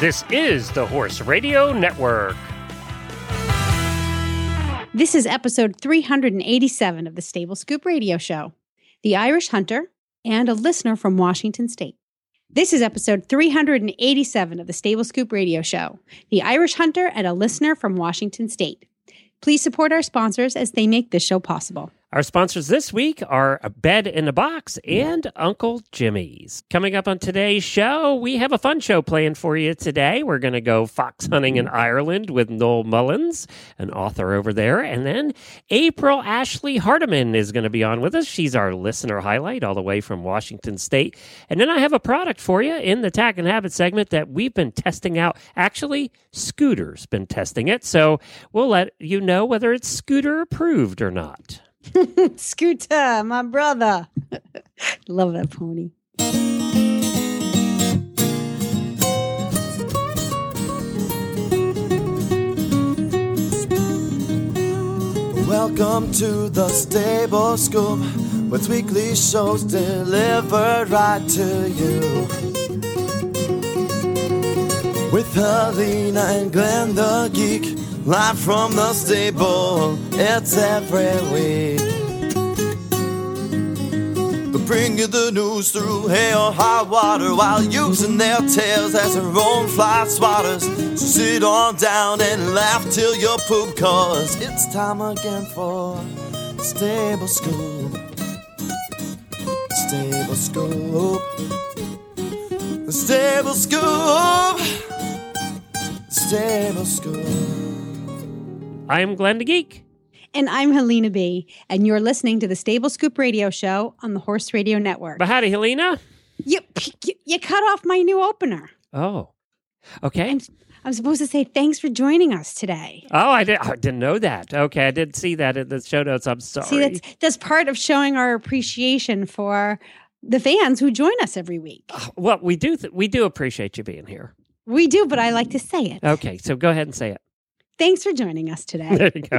This is the Horse Radio Network. This is episode 387 of the Stable Scoop Radio Show. The Irish Hunter and a listener from Washington State. This is episode 387 of the Stable Scoop Radio Show. The Irish Hunter and a listener from Washington State. Please support our sponsors as they make this show possible. Our sponsors this week are a Bed in a Box and Uncle Jimmy's. Coming up on today's show, we have a fun show planned for you today. We're going to go fox hunting in Ireland with Noel Mullins, an author over there. And then April Ashley Hardiman is going to be on with us. She's our listener highlight all the way from Washington State. And then I have a product for you in the Tack and Habit segment that we've been testing out. Actually, Scooter's been testing it. So we'll let you know whether it's Scooter approved or not. Scooter, my brother. Love that pony. Welcome to the Stable Scoop, with weekly shows delivered right to you. With Helena and Glenn the Geek, live from the stable, it's every week. They bring you the news through hail or water while using their tails as their own fly swatters. So sit on down and laugh till you poop, cause it's time again for Stable Scoop. Stable Scoop. Stable Scoop. Stable Scoop. I am Glenn the Geek. And I'm Helena B. And you're listening to the Stable Scoop Radio Show on the Horse Radio Network. But howdy, Helena. You, you, you cut off my new opener. Oh, okay. I'm, I'm supposed to say thanks for joining us today. Oh, I, did, I didn't know that. Okay, I didn't see that in the show notes. I'm sorry. See, that's that's part of showing our appreciation for the fans who join us every week. Uh, well, we do th- we do appreciate you being here. We do, but I like to say it. Okay, so go ahead and say it. Thanks for joining us today. There you go.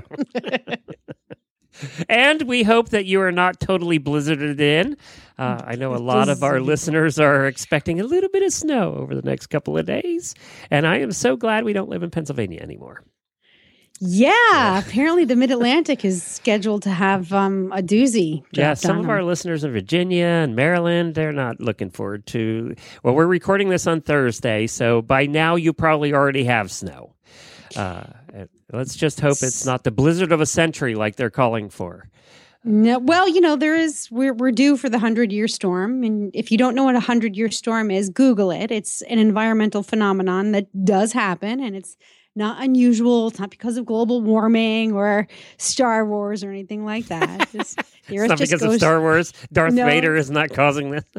and we hope that you are not totally blizzarded in. Uh, I know a lot of our listeners are expecting a little bit of snow over the next couple of days. And I am so glad we don't live in Pennsylvania anymore. Yeah, apparently the Mid Atlantic is scheduled to have um, a doozy. Yeah, some of our listeners in Virginia and Maryland, they're not looking forward to. Well, we're recording this on Thursday, so by now you probably already have snow. Uh, let's just hope it's not the blizzard of a century like they're calling for. No, well, you know there is. We're we're due for the hundred year storm, and if you don't know what a hundred year storm is, Google it. It's an environmental phenomenon that does happen, and it's not unusual. It's not because of global warming or Star Wars or anything like that. It's, It's not because of Star Wars. Darth No. Vader is not causing this.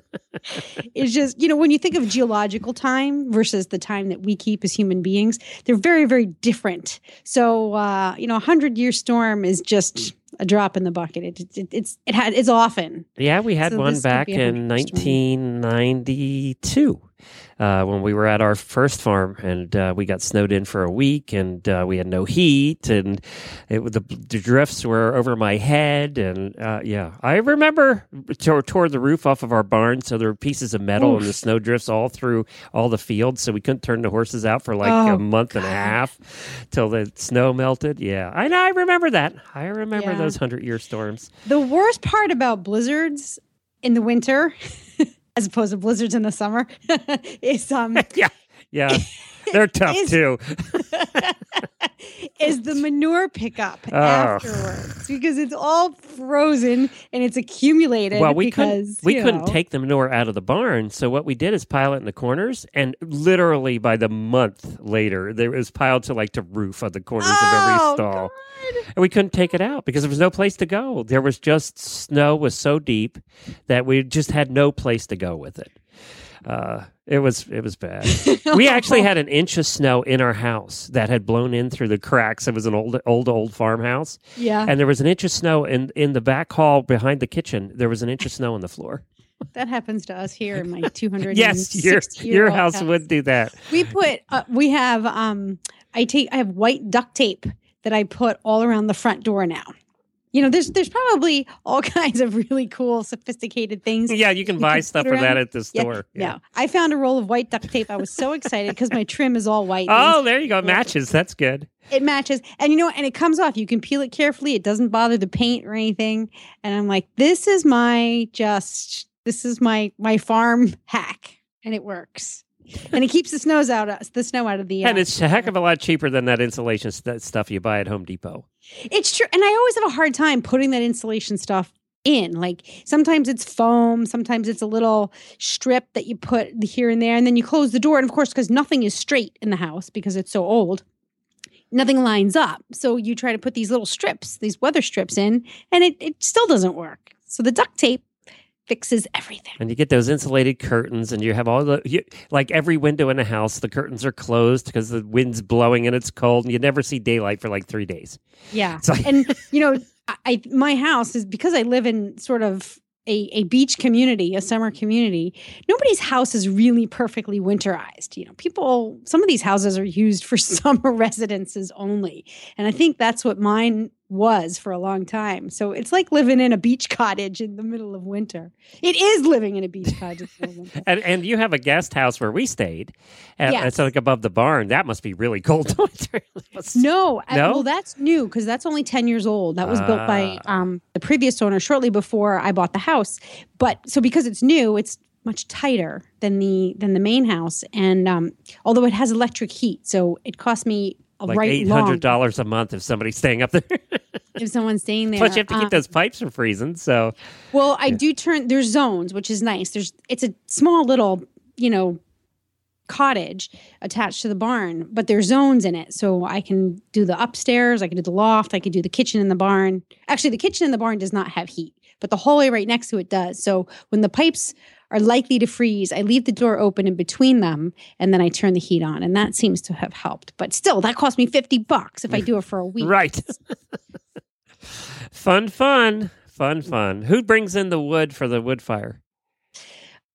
It's just, you know, when you think of geological time versus the time that we keep as human beings, they're very, very different. So, uh, you know, a hundred year storm is just a drop in the bucket. It, it, it's it had it's often. Yeah, we had So one back in 100 1992 uh, when we were at our first farm, and uh, we got snowed in for a week, and uh, we had no heat, and it, the, the drifts were over my head, and uh, yeah, I remember tore, tore the roof off of our barn, so there were pieces of metal and the snow drifts all through all the fields, so we couldn't turn the horses out for like Oh, a month and a half till the snow melted. Yeah, I know, I remember that. I remember Yeah. those hundred year storms. The worst part about blizzards in the winter, as opposed to blizzards in the summer, is um yeah, yeah, they're tough Is- too. is the manure pickup Oh. afterwards because it's all frozen and it's accumulated. Well, we because couldn't we couldn't take the manure out of the barn, so what we did is pile it in the corners, and literally by the month later, there was piled to like the roof of the corners of every Oh, stall, God. and we couldn't take it out because there was no place to go. There was just snow was so deep that we just had no place to go with it. Uh, it was it was bad. we actually had an inch of snow in our house that had blown in through the cracks. It was an old old old farmhouse, Yeah, and there was an inch of snow in in the back hall behind the kitchen. There was an inch of snow on the floor. that happens to us here in my 200 Yes, your your house would do that. we put uh, we have um i take i have white duct tape that i put all around the front door now you know, there's there's probably all kinds of really cool, sophisticated things. Yeah, you can You buy can stuff for that at the Yeah, store. No, I found a roll of white duct tape. I was so excited because my trim is all white. Oh, there you go. Matches. That's good. it matches, and you know, and it comes off. You can peel it carefully. It doesn't bother the paint or anything. And I'm like, this is my just. This is my my farm hack, and it works. And it keeps the snows out, the snow out of the. And uh, it's a heck of a lot cheaper than that insulation st- stuff you buy at Home Depot. It's true. And I always have a hard time putting that insulation stuff in. Like sometimes it's foam, sometimes it's a little strip that you put here and there, and then you close the door. And of course, because nothing is straight in the house because it's so old, nothing lines up. So you try to put these little strips, these weather strips in, and it, it still doesn't work. So the duct tape fixes everything. And you get those insulated curtains, and you have all the, you, like every window in a house, the curtains are closed because the wind's blowing and it's cold, and you never see daylight for like three days. Yeah. Like, and you know, I, I my house is because I live in sort of a, a beach community, a summer community. Nobody's house is really perfectly winterized. You know, people. Some of these houses are used for summer residences only, and I think that's what mine was for a long time. So it's like living in a beach cottage in the middle of winter. It is living in a beach cottage. in the middle of winter. and, and you have a guest house where we stayed. And Yes. It's like above the barn. That must be really cold. winter. No, I- No? well, that's new because that's only 10 years old. That was built by Ah. um, the previous owner shortly before I bought the house. But so because it's new, it's much tighter than the than the main house. And um, although it has electric heat, so it cost me like right eight hundred dollars a month if somebody's staying up there. if someone's staying there. Plus, you have to keep Um, those pipes from freezing. So Well, I do turn there's zones, which is nice. There's it's a small little, you know, cottage attached to the barn, but there's zones in it. So I can do the upstairs, I can do the loft, I can do the kitchen in the barn. Actually, the kitchen in the barn does not have heat, but the hallway right next to it does. So when the pipes are likely to freeze, I leave the door open in between them and then I turn the heat on and that seems to have helped. But still, that cost me 50 bucks if I do it for a week. right, fun, fun, fun, fun. Who brings in the wood for the wood fire?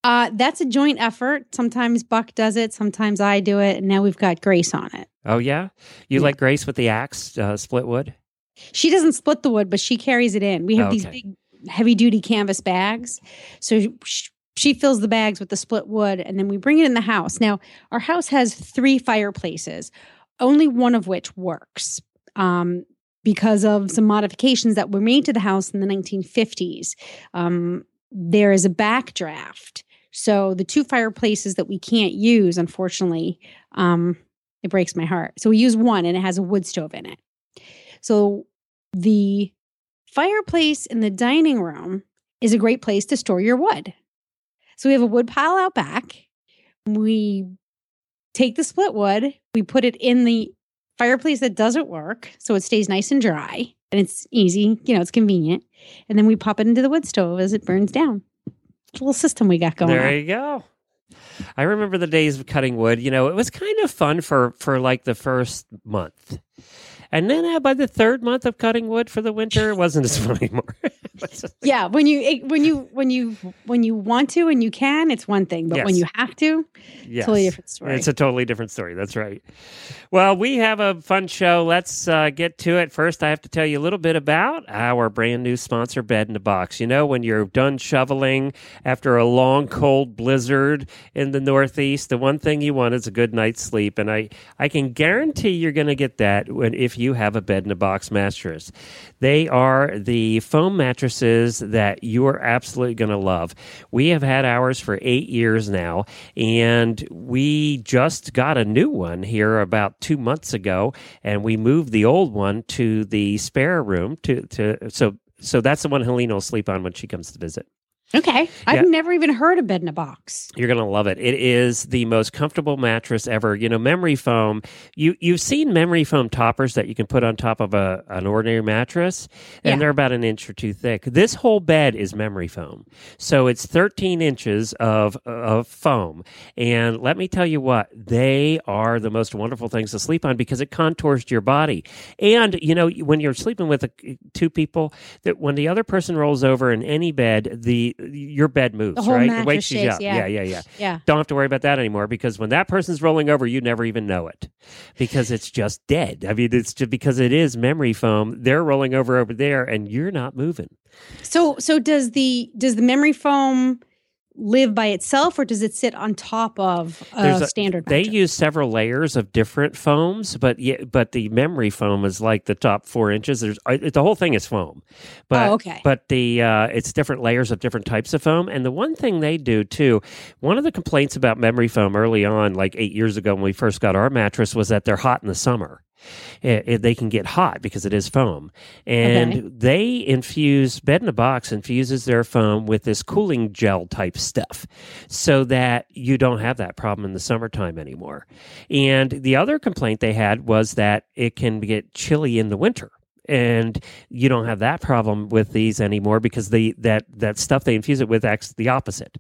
Uh, that's a joint effort. Sometimes Buck does it, sometimes I do it, and now we've got Grace on it. Oh yeah, you Yeah. like Grace with the axe, uh, split wood. She doesn't split the wood, but she carries it in. We have these big, heavy duty canvas bags. So sh- she fills the bags with the split wood, and then we bring it in the house. Now, our house has three fireplaces, only one of which works. Um, because of some modifications that were made to the house in the 1950s. Um, there is a backdraft. So the two fireplaces that we can't use, unfortunately, um, it breaks my heart. So we use one and it has a wood stove in it. So the fireplace in the dining room is a great place to store your wood. So we have a wood pile out back. We take the split wood, we put it in the fireplace that doesn't work so it stays nice and dry and it's easy, you know, it's convenient. And then we pop it into the wood stove as it burns down. It's a little system we got going there on. you go. I remember the days of cutting wood. You know, it was kind of fun for for like the first month, and then uh, by the third month of cutting wood for the winter, it wasn't as fun anymore. Yeah, when you it- when you when you when you want to and you can, it's one thing, but when you have to, yes. totally different story. It's a totally different story. That's right. Well, we have a fun show. Let's uh, get to it. First, I have to tell you a little bit about our brand new sponsor, Bed in a Box. You know, when you're done shoveling after a long, cold blizzard in the Northeast, the one thing you want is a good night's sleep. And I, I can guarantee you're going to get that when, if you have a Bed in a Box mattress. They are the foam mattresses that you're absolutely going to love. We have had ours for eight years now, and we just got a new one here about two months ago, and we moved the old one to the spare room to to so so that's the one Helena will sleep on when she comes to visit. Okay. I've Yeah. never even heard of bed in a box. You're gonna love it. It is the most comfortable mattress ever. You know, memory foam. You you've seen memory foam toppers that you can put on top of a an ordinary mattress, and Yeah. they're about an inch or two thick. This whole bed is memory foam, so it's 13 inches of of foam. And let me tell you what, they are the most wonderful things to sleep on because it contours to your body. And you know, when you're sleeping with a, two people, that when the other person rolls over in any bed, the your bed moves, The whole right? it wakes shakes, up. yeah. yeah, yeah, yeah. Yeah. Don't have to worry about that anymore because when that person's rolling over, you never even know it because it's just dead. I mean, it's just because it is memory foam. They're rolling over over there, and you're not moving. So so does the does the memory foam live by itself or does it sit on top of a a- standard They mattress? use several layers of different foams, but yeah, but the memory foam is like the top four inches. There's the whole thing is foam, but oh, okay. but the uh, it's different layers of different types of foam. And the one thing they do too, one of the complaints about memory foam early on, like eight years ago when we first got our mattress, was that they're hot in the summer. It, it- they can get hot because it is foam, and Okay. they infuse Bed in a Box infuses their foam with this cooling gel type stuff, so that you don't have that problem in the summertime anymore. And the other complaint they had was that it can get chilly in the winter. And you don't have that problem with these anymore because the that that stuff they infuse it with acts the opposite.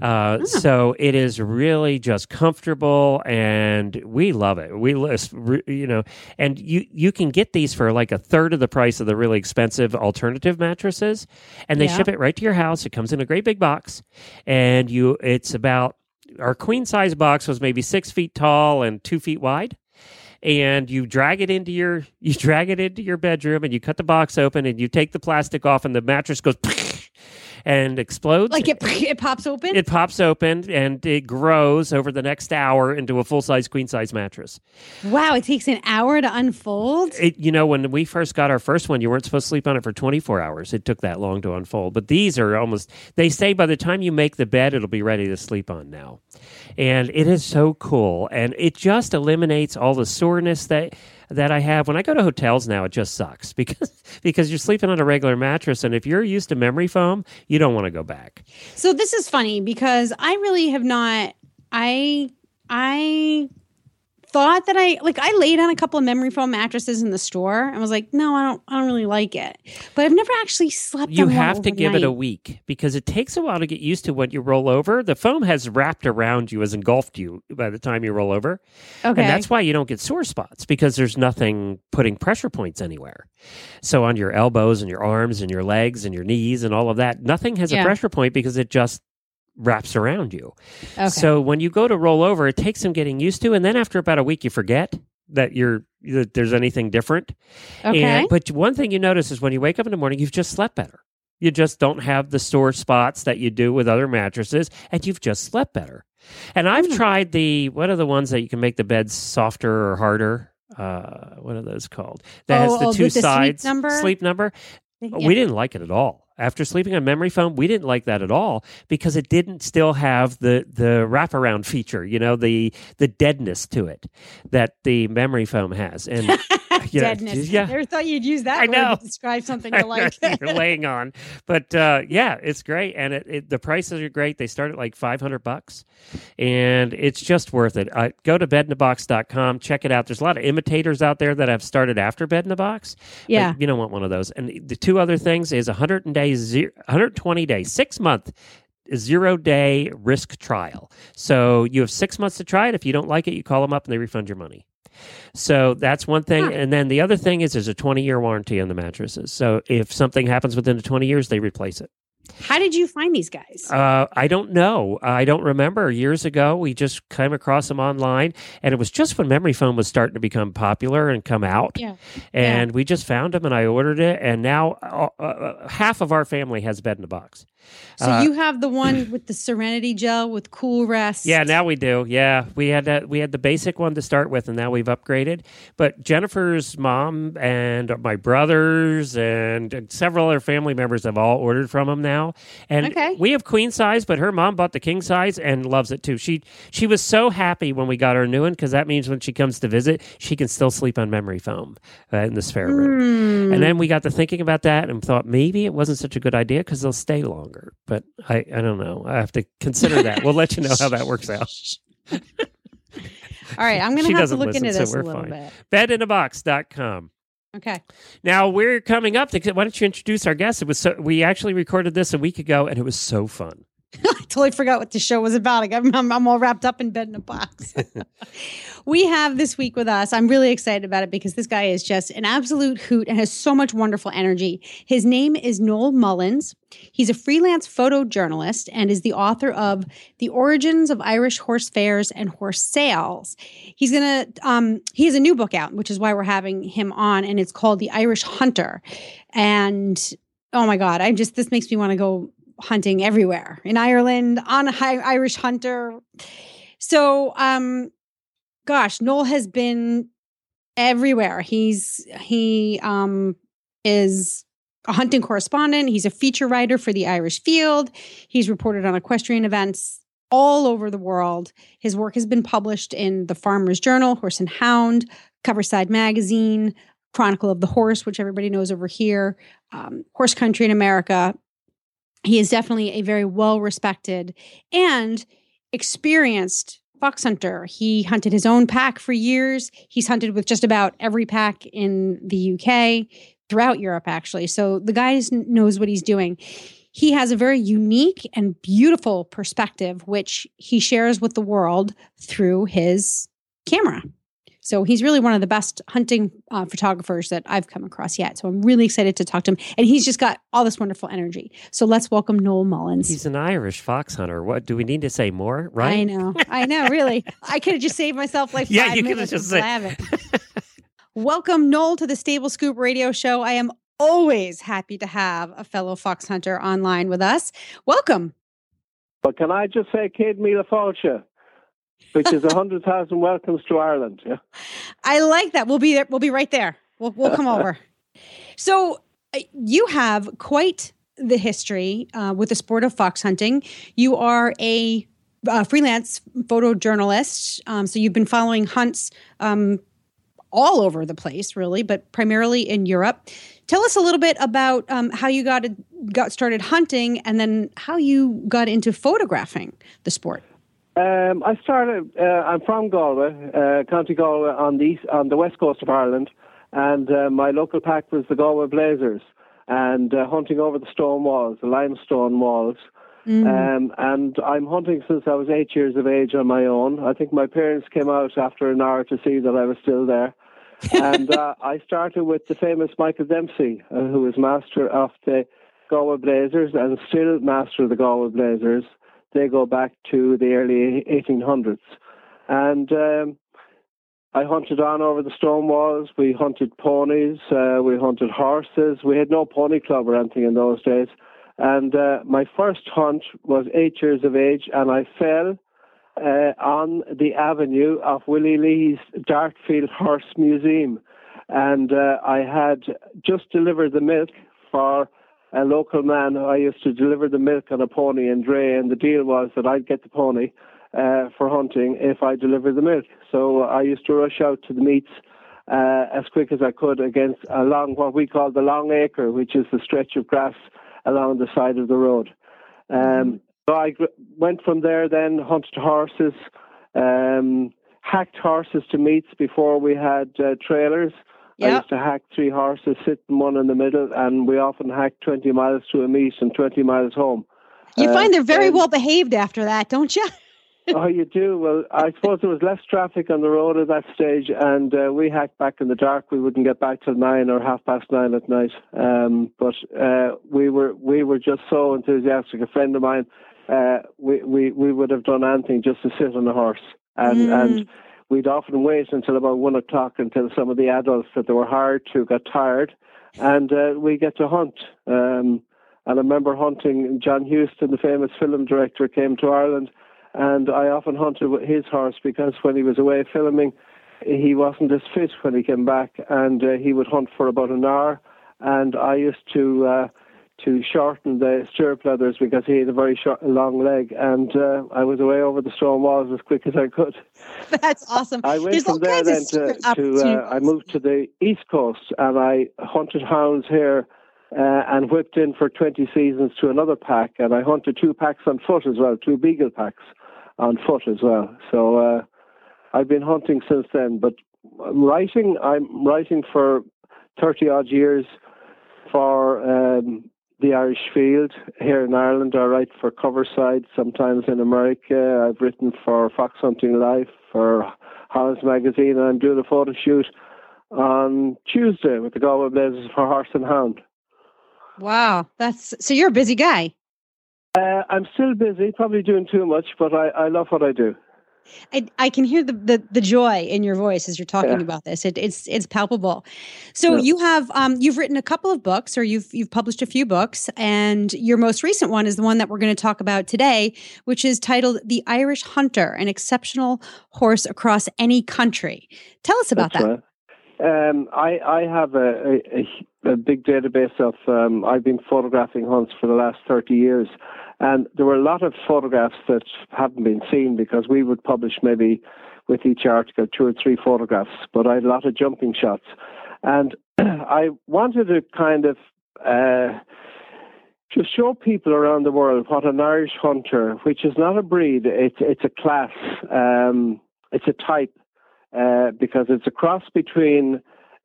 Uh, So it is really just comfortable, and we love it. We you know, and you you can get these for like a third of the price of the really expensive alternative mattresses, and they Yeah. ship it right to your house. It comes in a great big box, and you it's about our queen size box was maybe six feet tall and two feet wide and you drag it into your you drag it into your bedroom and you cut the box open and you take the plastic off and the mattress goes and explodes like it it pops open? it pops open and it grows over the next hour into a full size queen size mattress. wow, it takes an hour to unfold. It, you know, when we first got our first one, you weren't supposed to sleep on it for 24 hours. It took that long to unfold. But these are almost, they say by the time you make the bed, it'll be ready to sleep on now. And it is so cool. And it just eliminates all the soreness that. That I have when I go to hotels now, it just sucks because because you're sleeping on a regular mattress, and if you're used to memory foam, you don't want to go back. So this is funny because I really have not I I thought that I like I laid on a couple of memory foam mattresses in the store and was like, no, I don't I don't really like it. But I've never actually slept You on one You have to give it a week because it takes a while to get used to when you roll over. The foam has wrapped around you, has engulfed you by the time you roll over. Okay. And that's why you don't get sore spots because there's nothing putting pressure points anywhere. So on your elbows and your arms and your legs and your knees and all of that, nothing has Yeah. a pressure point because it just wraps around you. okay. So when you go to roll over, it takes some getting used to. And then after about a week, you forget that you're that there's anything different. okay. And, but one thing you notice is when you wake up in the morning, you've just slept better. You just don't have the sore spots that you do with other mattresses, and you've just slept better. And I've Hmm. tried the what are the ones that you can make the beds softer or harder? Uh, what are those called? That Oh, has the oh, two the sleep sides. number? Sleep number. Yeah. We didn't like it at all. After sleeping on memory foam, we didn't like that at all because it didn't still have the the wraparound feature, you know, the the deadness to it that the memory foam has. And you know, Deadness. yeah. Never thought you'd use that I word know. to describe something you like. you're laying on, but uh, yeah, it's great, and it, it, the prices are great. They start at like five hundred bucks, and it's just worth it. Uh, go to bedinabox.com, check it out. There's a lot of imitators out there that have started after Bed in a Box. Yeah. you don't want one of those. And the two other things is 100 days, zero, 120 days, six month zero day risk trial. So you have six months to try it. If you don't like it, you call them up and they refund your money. So that's one thing. Huh. And then the other thing is there's a 20 year warranty on the mattresses. So if something happens within the 20 years, they replace it. How did you find these guys? Uh, I don't know. I don't remember. Years ago, we just came across them online, and it was just when memory foam was starting to become popular and come out. Yeah. And we just found them, and I ordered it, and now uh, uh, half of our family has a bed in a box. So uh, you have the one with the Serenity gel with Cool Rest. Yeah, now we do. Yeah, we had that. We had the basic one to start with, and now we've upgraded. But Jennifer's mom and my brothers and several other family members have all ordered from them now. And Okay. we have queen size, but her mom bought the king size and loves it too. She she was so happy when we got her new one because that means when she comes to visit, she can still sleep on memory foam uh, in the spare room. Hmm. And then we got to thinking about that and thought maybe it wasn't such a good idea because they'll stay longer. But I, I don't know. I have to consider that. We'll let you know how that works out. All right, I'm going to have to look listen, into so this we're a little fine. bit. Bedinabox.com. Okay. Now we're coming up to why don't you introduce our guest? It was so we actually recorded this a week ago and it was so fun. totally forgot what the show was about. I'm, I'm, I'm all wrapped up in bed in a box. we have this week with us. I'm really excited about it because this guy is just an absolute hoot and has so much wonderful energy. His name is Noel Mullins. He's a freelance photojournalist and is the author of The Origins of Irish Horse Fairs and Horse Sales. He's going to, um, he has a new book out, which is why we're having him on, and it's called The Irish Hunter. And oh my God, I just, this makes me want to go hunting everywhere in Ireland on a high Irish hunter. So, um, gosh, Noel has been everywhere. He's he um is a hunting correspondent. He's a feature writer for the Irish Field. He's reported on equestrian events all over the world. His work has been published in the Farmer's Journal, Horse and Hound, Covertside Magazine, Chronicle of the Horse, which everybody knows over here, um, Horse Country in America, he is definitely a very well respected and experienced fox hunter. He hunted his own pack for years. He's hunted with just about every pack in the UK, throughout Europe, actually. So the guy knows what he's doing. He has a very unique and beautiful perspective, which he shares with the world through his camera. So he's really one of the best hunting uh, photographers that I've come across yet. So I'm really excited to talk to him. And he's just got all this wonderful energy. So let's welcome Noel Mullins. He's an Irish fox hunter. What do we need to say more? Right? I know. I know. Really, I could have just saved myself like yeah, five you could have minutes. just and said. blab it. welcome Noel to the Stable Scoop Radio Show. I am always happy to have a fellow fox hunter online with us. Welcome. But can I just say, Céad Míle Fáilte, which is a hundred thousand welcomes to Ireland. Yeah. I like that. We'll be there. We'll be right there. We'll we'll come over. So uh, you have quite the history uh, with the sport of fox hunting. You are a uh, freelance photojournalist. Um, so you've been following hunts um, all over the place, really, but primarily in Europe. Tell us a little bit about um, how you got got started hunting, and then how you got into photographing the sport. Um, I started. Uh, I'm from Galway, uh, County Galway, on the east, on the west coast of Ireland, and uh, my local pack was the Galway Blazers, and uh, hunting over the stone walls, the limestone walls. Mm. Um, and I'm hunting since I was eight years of age on my own. I think my parents came out after an hour to see that I was still there. and uh, I started with the famous Michael Dempsey, uh, who was master of the Galway Blazers and still master of the Galway Blazers. They go back to the early 1800s. And um, I hunted on over the stone walls. We hunted ponies. Uh, we hunted horses. We had no pony club or anything in those days. And uh, my first hunt was eight years of age, and I fell uh, on the avenue of Willie Leahy's Dartfield Horse Museum. And uh, I had just delivered the milk for a local man. I used to deliver the milk on a pony in Dre, and the deal was that I'd get the pony uh, for hunting if I delivered the milk. So I used to rush out to the meets uh, as quick as I could against along what we call the long acre, which is the stretch of grass along the side of the road. Um, so I gr- went from there, then hunted horses, um, hacked horses to meets before we had uh, trailers. I used to hack three horses, sit in one in the middle, and we often hacked 20 miles to a meet and 20 miles home. You Uh, find they're very and- well behaved after that, don't you? oh, you do? Well, I suppose there was less traffic on the road at that stage, and uh, we hacked back in the dark. We wouldn't get back till nine or half past nine at night. Um, but uh, we were we were just so enthusiastic. A friend of mine, uh, we, we we would have done anything just to sit on a horse, and Mm. and we'd often wait until about one o'clock until some of the adults that they were hired to got tired, and uh, we get to hunt. Um, and I remember hunting John Huston, the famous film director, came to Ireland, and I often hunted with his horse because when he was away filming, he wasn't as fit when he came back, and uh, he would hunt for about an hour. And I used to uh, to shorten the stirrup leathers because he had a very short, long leg, and uh, I was away over the stone walls as quick as I could. That's awesome. I went There's from there then to, to uh. I moved to the east coast and I hunted hounds here uh, and whipped in for 20 seasons to another pack and I hunted two packs on foot as well, two beagle packs on foot as well. So uh, I've been hunting since then, but writing, I'm writing for 30 odd years for um, the Irish Field here in Ireland. I write for Covertside, sometimes in America. I've written for Fox Hunting Life, for Holland's Magazine, and I'm doing a photo shoot on Tuesday with the Galway Blazers for Horse and Hound. Wow, that's so you're a busy guy. Uh, I'm still busy, probably doing too much, but I, I love what I do. I, I can hear the, the, the joy in your voice as you're talking yeah. about this. It, it's it's palpable. So yeah. you have um, you've written a couple of books, or you've you've published a few books, and your most recent one is the one that we're going to talk about today, which is titled "The Irish Hunter: An Exceptional Horse Across Any Country." Tell us about That's that. Right. Um, I, I have a, a, a big database of, um, I've been photographing hunts for the last 30 years. And there were a lot of photographs that haven't been seen because we would publish maybe with each article two or three photographs, but I had a lot of jumping shots. And I wanted to kind of uh, just show people around the world what an Irish hunter, which is not a breed, it's, it's a class, um, it's a type uh, because it's a cross between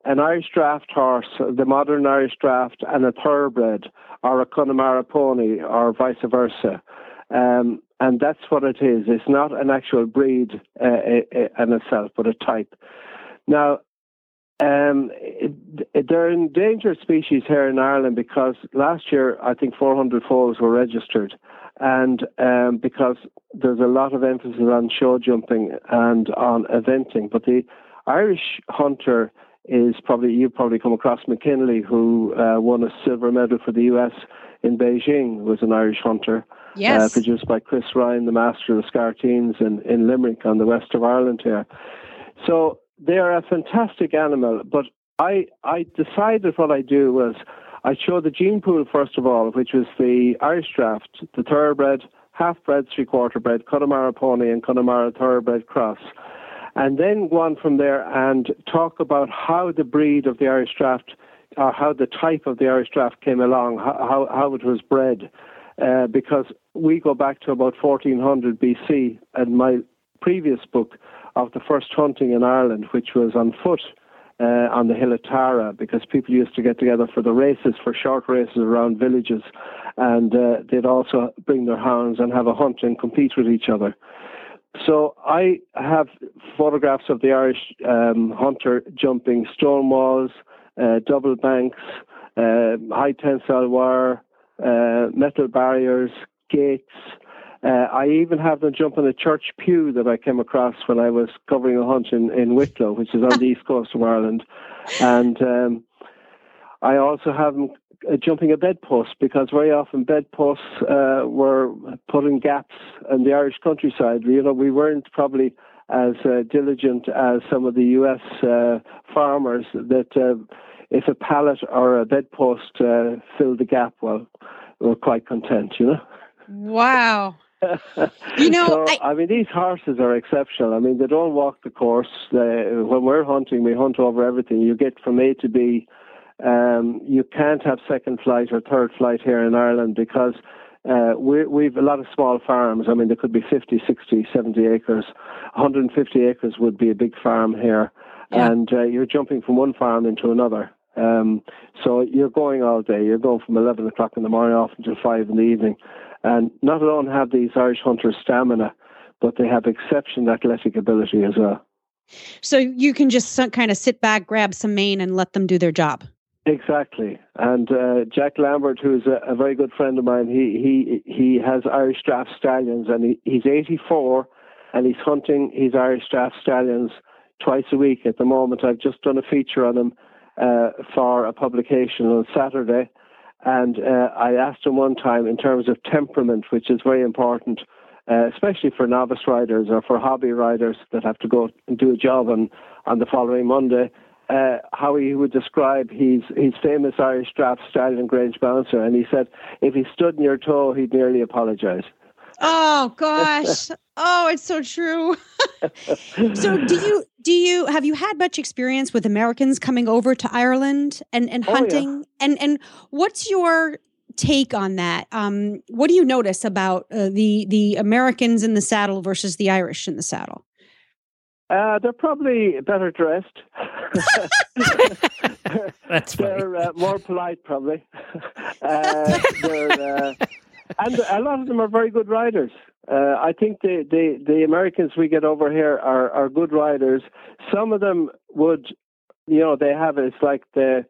an Irish draft horse, the modern Irish draft, and a thoroughbred or a Connemara pony or vice versa. Um, and that's what it is. It's not an actual breed uh, in itself, but a type. Now, um, they're endangered species here in Ireland because last year I think 400 foals were registered, and um, because there's a lot of emphasis on show jumping and on eventing. But the Irish hunter is probably you've probably come across McKinley, who uh, won a silver medal for the U.S. in Beijing, was an Irish hunter. Uh, yes. Uh, produced by Chris Ryan, the master of the Scarteens in, in Limerick on the west of Ireland here. So they are a fantastic animal, but I I decided what I do was I show the gene pool first of all, which was the Irish draft, the thoroughbred, half bred, three quarter bred, Connemara pony and Connemara thoroughbred cross. And then go on from there and talk about how the breed of the Irish draft or how the type of the Irish draft came along, how, how it was bred. Uh, because we go back to about 1400 BC, and my previous book of the first hunting in Ireland, which was on foot uh, on the hill of Tara, because people used to get together for the races, for short races around villages, and uh, they'd also bring their hounds and have a hunt and compete with each other. So I have photographs of the Irish um, hunter jumping stone walls, uh, double banks, uh, high tensile wire, uh, metal barriers, gates, uh, I even have them jump on a church pew that I came across when I was covering a hunt in, in Wicklow, which is on the east coast of Ireland. And um, I also have them jumping a bedpost because very often bedposts uh, were put in gaps in the Irish countryside. You know, we weren't probably as uh, diligent as some of the U.S. Uh, farmers that uh, if a pallet or a bedpost uh, filled the gap, well, we're quite content, you know. Wow. you know, so, I, I, mean, these horses are exceptional. I mean, they don't walk the course. They, when we're hunting, we hunt over everything. You get from A to B. Um, you can't have second flight or third flight here in Ireland because uh, we, we've a lot of small farms. I mean, there could be 50, 60, 70 acres. 150 acres would be a big farm here. Yeah. And uh, you're jumping from one farm into another. Um, so you're going all day. You're going from 11 o'clock in the morning off until 5 in the evening. And not alone have these Irish hunters stamina, but they have exceptional athletic ability as well. So you can just kind of sit back, grab some mane, and let them do their job. Exactly. And uh, Jack Lambert, who's a, a, very good friend of mine, he he he has Irish draft stallions, and he, he's 84, and he's hunting his Irish draft stallions twice a week at the moment. I've just done a feature on him uh, for a publication on Saturday and uh, I asked him one time in terms of temperament, which is very important, uh, especially for novice riders or for hobby riders that have to go and do a job on, on the following Monday, uh, how he would describe his, his famous Irish draft stallion Grange Bouncer. And he said, if he stood in your toe, he'd nearly apologize. Oh gosh. oh, it's so true. so do you do you have you had much experience with Americans coming over to Ireland and, and hunting? Oh, yeah. And and what's your take on that? Um, what do you notice about uh, the the Americans in the saddle versus the Irish in the saddle? Uh, they're probably better dressed. That's funny. they're uh, more polite, probably. uh, they're, uh, and a lot of them are very good riders. Uh, I think the, the, the Americans we get over here are, are good riders. Some of them would, you know, they have it's like the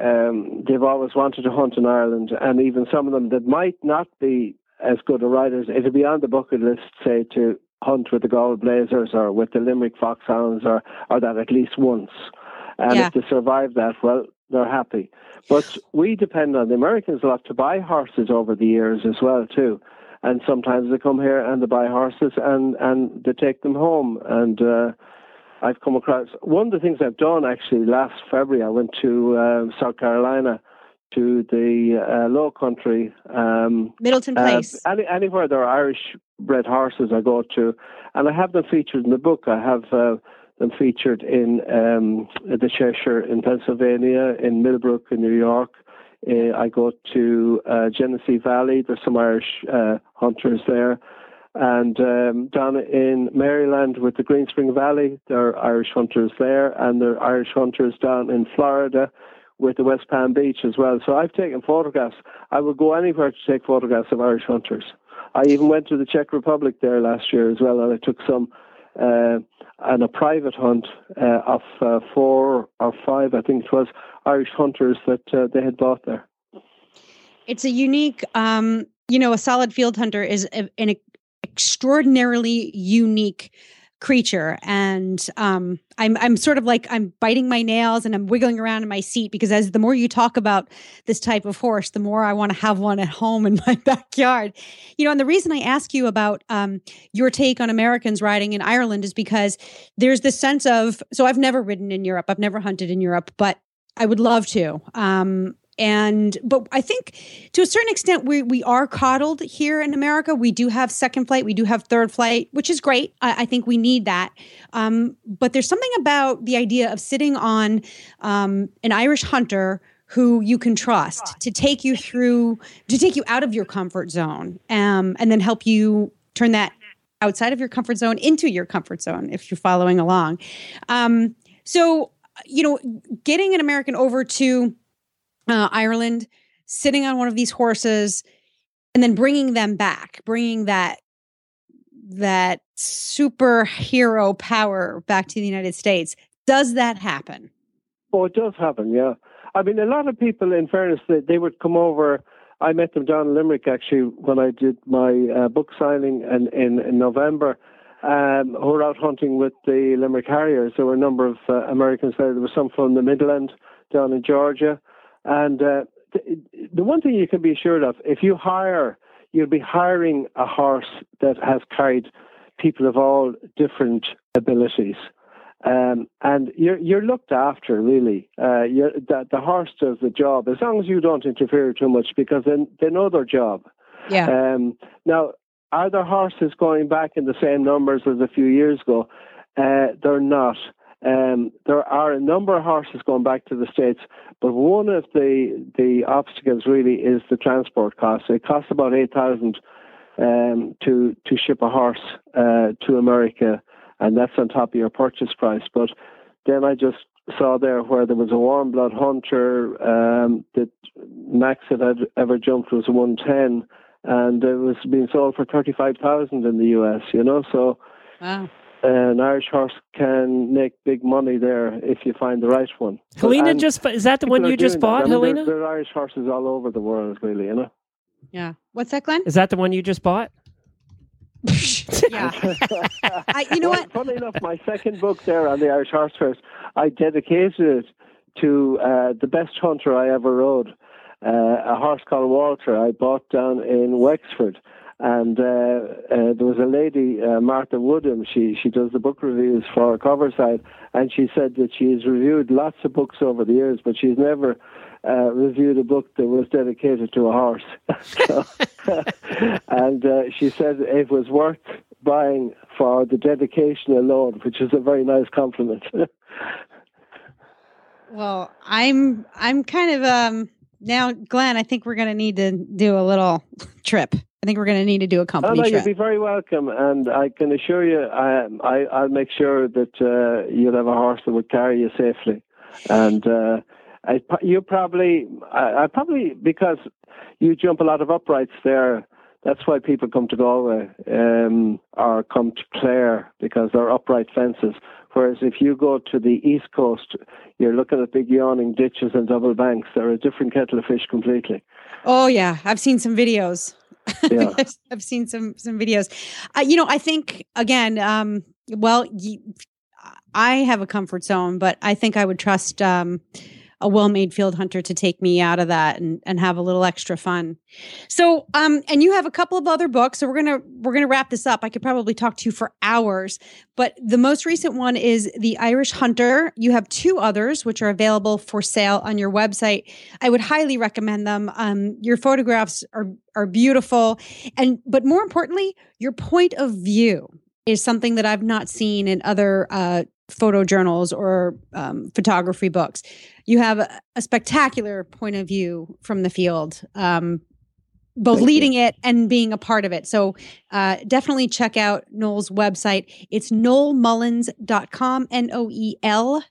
um, they've always wanted to hunt in Ireland, and even some of them that might not be as good a riders, it'll be on the bucket list, say to hunt with the Galway Blazers or with the Limerick Foxhounds or or that at least once. And Yeah. if they survive that, well, they're happy. But we depend on the Americans a lot to buy horses over the years as well too. And sometimes they come here and they buy horses and and they take them home. And uh, I've come across one of the things I've done actually last February. I went to um, South Carolina to the uh, Low Country. Um, Middleton uh, Place. any, anywhere there are Irish bred horses, I go to, and I have them featured in the book. I have uh, them featured in um, the Cheshire in Pennsylvania, in Millbrook in New York. Uh, I go to uh, Genesee Valley. There's some Irish uh, hunters there. And um, down in Maryland with the Green Spring Valley, there are Irish hunters there, and there are Irish hunters down in Florida with the West Palm Beach as well. So I've taken photographs. I would go anywhere to take photographs of Irish hunters. I even went to the Czech Republic there last year as well, and I took some uh, on a private hunt uh, of uh, four or five, I think it was, Irish hunters that uh, they had bought there. It's a unique, um, you know, a solid field hunter is a, an extraordinarily unique creature. And um i'm i'm sort of like i'm biting my nails and i'm wiggling around in my seat because as the more you talk about this type of horse the more i want to have one at home in my backyard. You know and the reason i ask you about um your take on americans riding in ireland is because there's this sense of so i've never ridden in europe i've never hunted in europe but i would love to. Um and but i think to a certain extent we we are coddled here in america. We do have second flight. We do have third flight which is great. I, I think we need that. Um, but there's something about the idea of sitting on um, an irish hunter who you can trust to take you through to take you out of your comfort zone um, and then help you turn that outside of your comfort zone into your comfort zone if you're following along. Um, so you know getting an american over to uh, Ireland, sitting on one of these horses, and then bringing them back, bringing that that superhero power back to the United States. Does that happen? Oh, it does happen, yeah. I mean, a lot of people, in fairness, they, they would come over. I met them down in Limerick actually when I did my uh, book signing in, in, in November. Um, who were out hunting with the Limerick Harriers. There were a number of uh, Americans there. There was some from the Midland down in Georgia. And uh, the, the one thing you can be assured of, if you hire, you'll be hiring a horse that has carried people of all different abilities. Um, and you're you're looked after really. Uh, you're, the, the horse does the job as long as you don't interfere too much because then they know their job. Yeah. Um, now, are the horses going back in the same numbers as a few years ago? Uh, they're not. Um, there are a number of horses going back to the states, but one of the the obstacles really is the transport costs. It costs about eight thousand um, to to ship a horse uh, to America, and that's on top of your purchase price. But then I just saw there where there was a warm blood hunter um, that max it had ever jumped was one ten, and it was being sold for thirty five thousand in the U.S. You know, so Wow. An Irish horse can make big money there if you find the right one. Helena And just is that the one you just doing that. bought, I mean, Helena? There, there are Irish horses all over the world, really. You know. Yeah. What's that, Glenn? Is that the one you just bought? yeah. I, you know well, what? Funny enough, my second book there on the Irish Horse Race, I dedicated it to uh, the best hunter I ever rode, uh, a horse called Walter. I bought down in Wexford. And uh, uh, there was a lady, uh, Martha Woodham. She she does the book reviews for Covertside, and she said that she has reviewed lots of books over the years, but she's never uh, reviewed a book that was dedicated to a horse. and uh, she said it was worth buying for the dedication alone, which is a very nice compliment. Well, I'm I'm kind of um now, Glenn, I think we're going to need to do a little trip. I think we're going to need to do a Oh, company no, you'll trip. be very welcome, and I can assure you, I, I, I'll make sure that uh, you'll have a horse that will carry you safely. And uh, I, you probably, I, I probably because you jump a lot of uprights there. That's why people come to Galway um, or come to Clare because they're upright fences. Whereas if you go to the east coast, you're looking at big yawning ditches and double banks. They're a different kettle of fish completely. Oh yeah, I've seen some videos. Yeah. I've seen some some videos. Uh, you know, I think again, um, well, y I have a comfort zone, but I think I would trust um, a well-made field hunter to take me out of that and and have a little extra fun. So, um, and you have a couple of other books, so we're gonna we're gonna wrap this up. I could probably talk to you for hours, but the most recent one is the Irish Hunter. You have two others which are available for sale on your website. I would highly recommend them. Um, your photographs are are beautiful, and but more importantly, your point of view is something that I've not seen in other uh, photo journals or um, photography books. You have a, a spectacular point of view from the field. Um, both Thank you. leading it and being a part of it. So uh, definitely check out Noel's website. It's noelmullins.com, N O E L,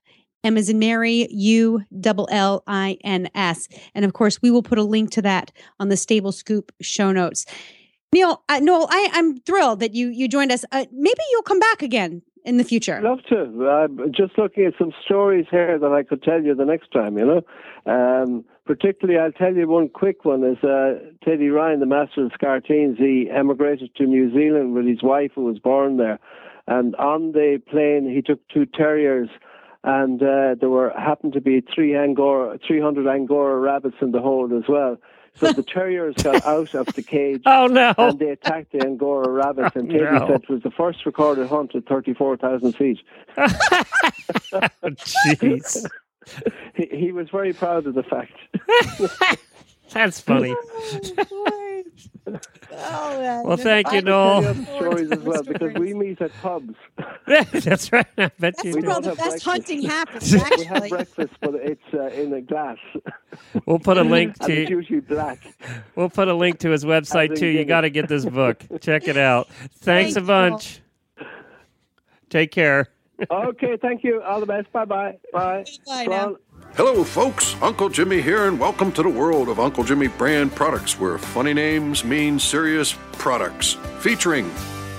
M as in Mary, U double L I N S. And of course, we will put a link to that on the Stable Scoop show notes. Neil, uh, Noel, I, I'm thrilled that you you joined us. Uh, maybe you'll come back again in the future. I'd love to. I'm just looking at some stories here that I could tell you the next time, you know. Um, particularly, I'll tell you one quick one is uh, Thady Ryan, the master of Scarteens, he emigrated to New Zealand with his wife who was born there. And on the plane, he took two terriers, and uh, there were happened to be three Angora, 300 Angora rabbits in the hold as well. So the terriers got out of the cage Oh no! and they attacked the Angora rabbits. And oh, Thady no. said it was the first recorded hunt at 34,000 feet. Jeez, He, he was very proud of the fact. that's funny. Oh, Well, thank you, I Noel. stories as well because we meet at pubs. that's right. I bet That's you We where do. the have best breakfast. hunting happens, We have breakfast, but it's uh, in a glass, We'll put a link and it's to usually black. we'll put a link to his website too. You got to get this book. Check it out. Thanks Thank a you. bunch. Take care. Okay, thank you. All the best. Bye bye. Bye. Bye Go now. on. Hello, folks. Uncle Jimmy here, and welcome to the world of Uncle Jimmy brand products, where funny names mean serious products. Featuring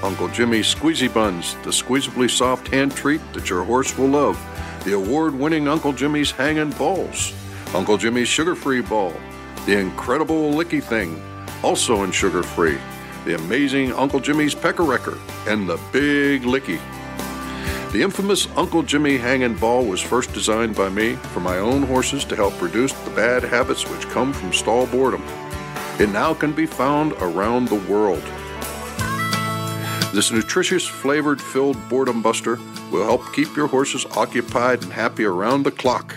Uncle Jimmy Squeezy Buns, the squeezably soft hand treat that your horse will love. The award winning Uncle Jimmy's Hangin' Balls. Uncle Jimmy's Sugar Free Ball. The incredible Licky Thing, also in sugar free. The amazing Uncle Jimmy's Pecker Wrecker. And the Big Licky. The infamous Uncle Jimmy hanging ball was first designed by me for my own horses to help reduce the bad habits which come from stall boredom. It now can be found around the world. This nutritious, flavored filled boredom buster will help keep your horses occupied and happy around the clock.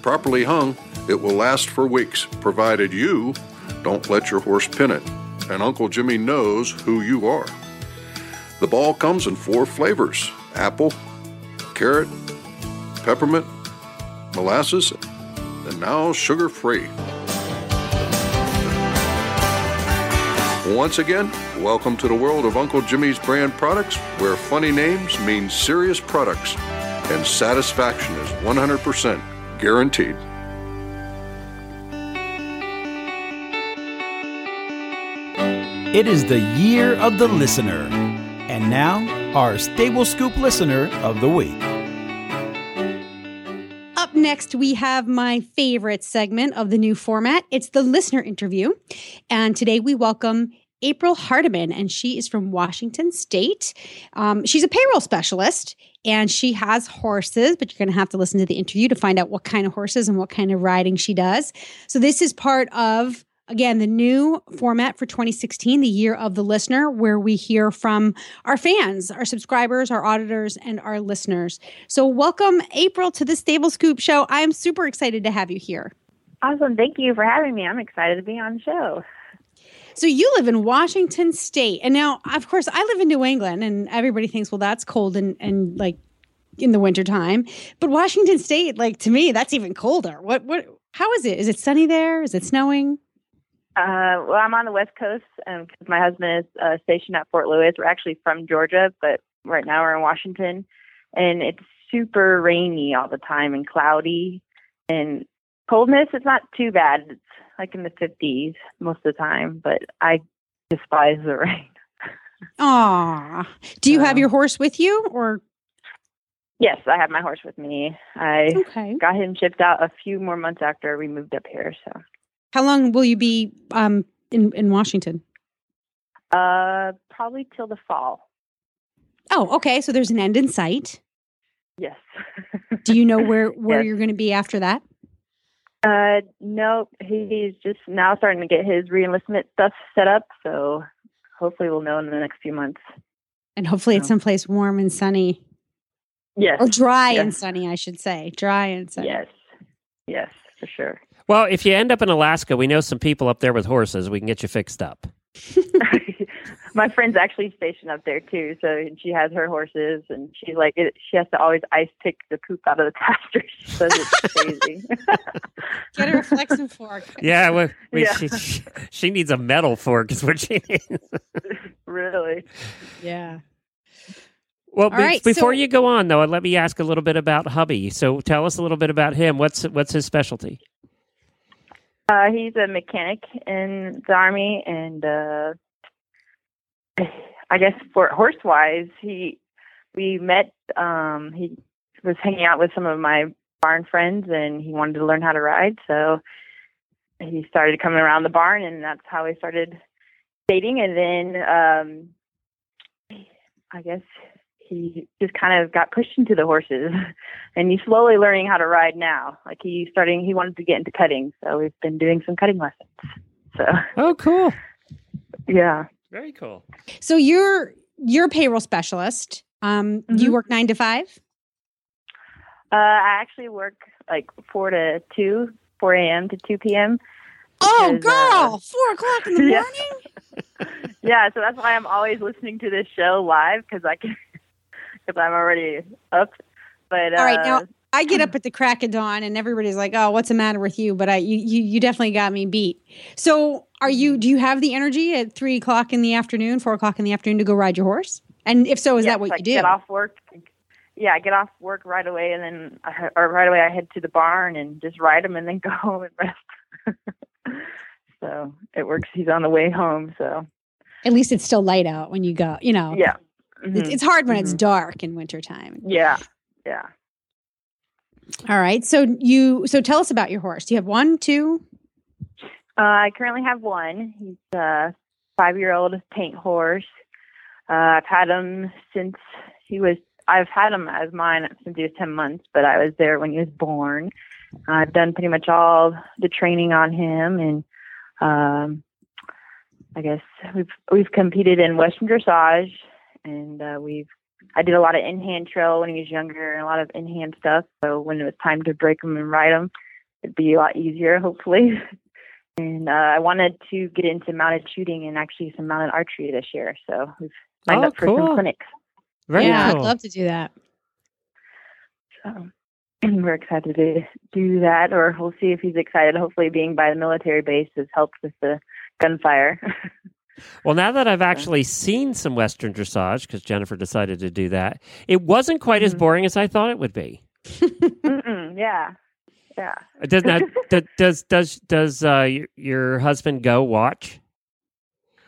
Properly hung, it will last for weeks, provided you don't let your horse pin it. And Uncle Jimmy knows who you are. The ball comes in four flavors apple, carrot, peppermint, molasses, and now sugar free. Once again, welcome to the world of Uncle Jimmy's brand products, where funny names mean serious products and satisfaction is 100% guaranteed. It is the year of the listener. And now, our Stable Scoop listener of the week. Up next, we have my favorite segment of the new format. It's the listener interview. And today we welcome April Hardiman, and she is from Washington State. Um, she's a payroll specialist and she has horses, but you're going to have to listen to the interview to find out what kind of horses and what kind of riding she does. So, this is part of Again, the new format for 2016, the year of the listener, where we hear from our fans, our subscribers, our auditors, and our listeners. So, welcome, April, to the Stable Scoop Show. I'm super excited to have you here. Awesome. Thank you for having me. I'm excited to be on the show. So, you live in Washington State. And now, of course, I live in New England, and everybody thinks, well, that's cold and, and like in the wintertime. But Washington State, like to me, that's even colder. What, what, How is it? Is it sunny there? Is it snowing? Uh, well, I'm on the West Coast because my husband is uh, stationed at Fort Lewis. We're actually from Georgia, but right now we're in Washington, and it's super rainy all the time and cloudy and coldness. It's not too bad. It's like in the 50s most of the time, but I despise the rain. Aw. Do you have your horse with you or? Yes, I have my horse with me. I Okay. got him shipped out a few more months after we moved up here. So, How long will you be um, in, in Washington? uh, probably till the fall. Oh, okay. So there's an end in sight. Yes. Do you know where, where Yes. you're going to be after that? Uh, no, he's just now starting to get his reenlistment stuff set up. So hopefully we'll know in the next few months. And hopefully it's someplace warm and sunny Yes. or dry and sunny, I should say. Dry and sunny. Yes. Yes, for sure. Well, if you end up in Alaska, we know some people up there with horses. We can get you fixed up. My friend's actually stationed up there too, so she has her horses, and she's like, it, she has to always ice pick the poop out of the pasture. She says it's crazy. Get her a flexing fork. Yeah, we, we, Yeah. She, she, she needs a metal fork, is what she needs. really. Yeah. Well, be- right, before so- you go on, though, let me ask a little bit about hubby. So, tell us a little bit about him. What's what's his specialty? Uh, he's a mechanic in the army, and uh, I guess for horse wise, he we met. Um, he was hanging out with some of my barn friends, and he wanted to learn how to ride. So he started coming around the barn, and that's how we started dating. And then um, I guess he just kind of got pushed into the horses, and he's slowly learning how to ride now. Like he's starting, he wanted to get into cutting, so we've been doing some cutting lessons. So Oh, cool. yeah, Very cool. So you're you're a payroll specialist. Um, you Mhm. work nine to five. uh, I actually work like four to two, four a.m. to two p.m. Oh, Because, girl, uh, four o'clock in the yeah. morning. yeah, so that's why I'm always listening to this show live because I can, because I'm already up. But uh, All right, now I get up at the crack of dawn, and everybody's like, "Oh, what's the matter with you?" But I, you, you, you definitely got me beat. So, are you? Do you have the energy at three o'clock in the afternoon, four o'clock in the afternoon to go ride your horse? And if so, is yes, that what I you do? Get off work. Yeah, I get off work right away, and then I, or right away I head to the barn and just ride him, and then go home and rest. so it works. He's on the way home. So At least it's still light out when you go. You know, yeah, It's, Mhm. it's hard when it's Mhm. dark in wintertime. yeah, yeah. All right. So you so tell us about your horse. Do you have one, two? Uh, I currently have one. He's a five-year-old paint horse. Uh, I've had him since he was. I've had him as mine since he was ten months, but I was there when he was born. I've done pretty much all the training on him, and um, I guess we've we've competed in Western dressage, and uh, we've. I did a lot of in-hand trail when he was younger, and a lot of in-hand stuff. So when it was time to break him and ride him, it'd be a lot easier, hopefully. And uh, I wanted to get into mounted shooting and actually some mounted archery this year. So we've signed Oh, up for cool. some clinics. Very yeah, cool. I'd love to do that. So we're excited to do that, or we'll see if he's excited. Hopefully, being by the military base has helped with the gunfire. Well, now that I've actually seen some Western dressage, because Jennifer decided to do that, it wasn't quite as Mhm. boring as I thought it would be. Mm-mm, yeah, yeah. Does now, does does does uh, your, your husband go watch?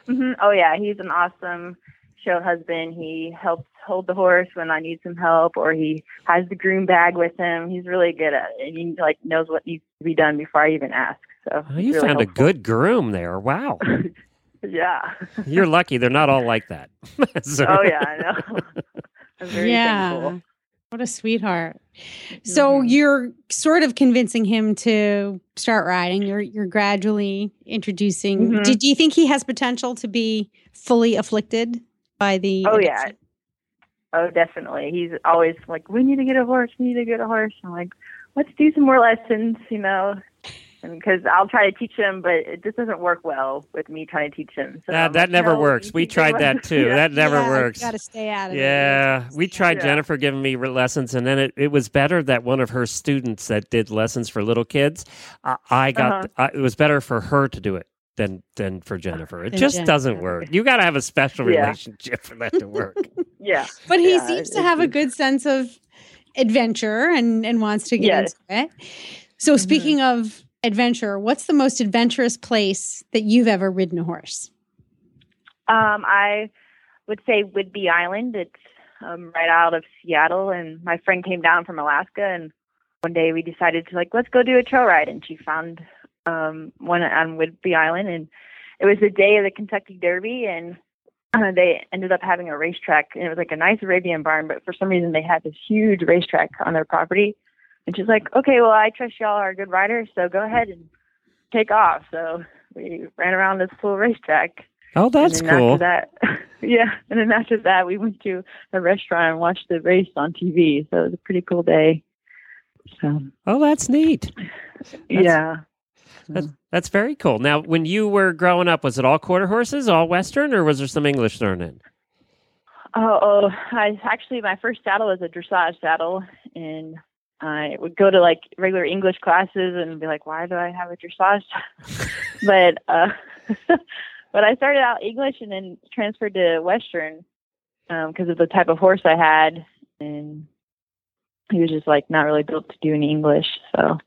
hmm Oh yeah, he's an awesome show husband. He helps hold the horse when I need some help, or he has the groom bag with him. He's really good at it, and he like knows what needs to be done before I even ask. So Oh, you really found a good groom there. Wow, yeah. you're lucky. They're not all like that. So- oh yeah, I know. I'm very yeah. thankful. What a sweetheart. So Mhm. you're sort of convincing him to start riding. You're you're gradually introducing. Mhm. Do, do you think he has potential to be fully afflicted by the Oh yeah. Oh definitely. He's always like, We need to get a horse, we need to get a horse. I'm like, Let's do some more lessons, you know. Because I'll try to teach him, but it just doesn't work well with me trying to teach him. So that that like, never "No, works. We tried that too. Yeah. That never Yeah, works. Got to stay out of it. Yeah, we tried Yeah. Jennifer giving me lessons, and then it, it was better that one of her students that did lessons for little kids. I, I got Uh-huh. I, it was better for her to do it than than for Jennifer. It Than just Jennifer. doesn't work. You got to have a special Yeah. relationship for that to work. Yeah, But he Yeah, seems to it's have a good sense of adventure and and wants to get Yes. into it. So Mhm. speaking of adventure, what's the most adventurous place that you've ever ridden a horse? Um, I would say Whidbey Island. It's um, right out of Seattle, and my friend came down from Alaska, and one day we decided to like let's go do a trail ride, and she found um, one on Whidbey Island, and it was the day of the Kentucky Derby, and uh, they ended up having a racetrack, and it was like a nice Arabian barn, but for some reason they had this huge racetrack on their property, and she's like, okay, well I trust y'all are good riders, so go ahead and take off. So we ran around this full racetrack. Oh, that's cool. That, yeah, and then after that, we went to a restaurant and watched the race on TV. So it was a pretty cool day. So Oh, that's neat. yeah, That's, that's very cool. Now, when you were growing up, was it all quarter horses, all Western, or was there some English thrown in? oh, oh, I actually my first saddle was a dressage saddle, and I would go to like regular English classes and be like, why do I have a dressage? but uh, but I started out English and then transferred to Western because of the type of horse I had, and he was just like not really built to do any English. So,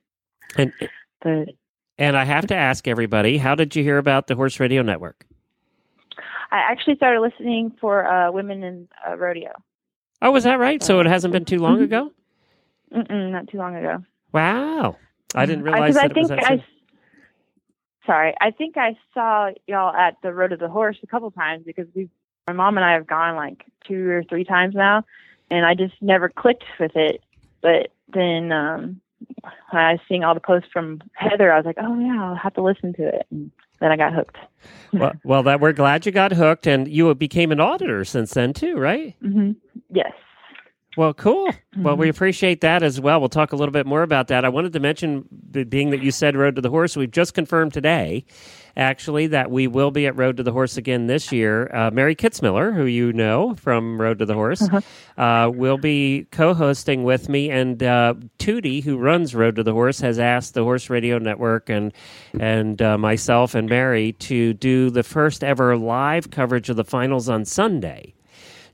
And but and I have to ask everybody, how did you hear about the Horse Radio Network? I actually started listening for uh, women in uh, rodeo. Oh, was that right? So it hasn't been too long Mhm. ago. Mm-mm, not too long ago. Wow, I didn't realize realize I that it was think that. I, sorry, I think I saw y'all at the Road of the Horse a couple times because we, my mom and I have gone like two or three times now, and I just never clicked with it. But then um, when I was seeing all the posts from Heather, I was like, oh yeah, I'll have to listen to it. And then I got hooked. well, well, that we're glad you got hooked, and you became an auditor since then too, right? hmm Yes. Well, cool. Well, Mm-hmm. we appreciate that as well. We'll talk a little bit more about that. I wanted to mention, being that you said Road to the Horse, we've just confirmed today, actually, that we will be at Road to the Horse again this year. Uh, Mary Kitzmiller, who you know from Road to the Horse, uh, will be co hosting with me. And uh, Tootie, who runs Road to the Horse, has asked the Horse Radio Network and, and uh, myself and Mary to do the first ever live coverage of the finals on Sunday.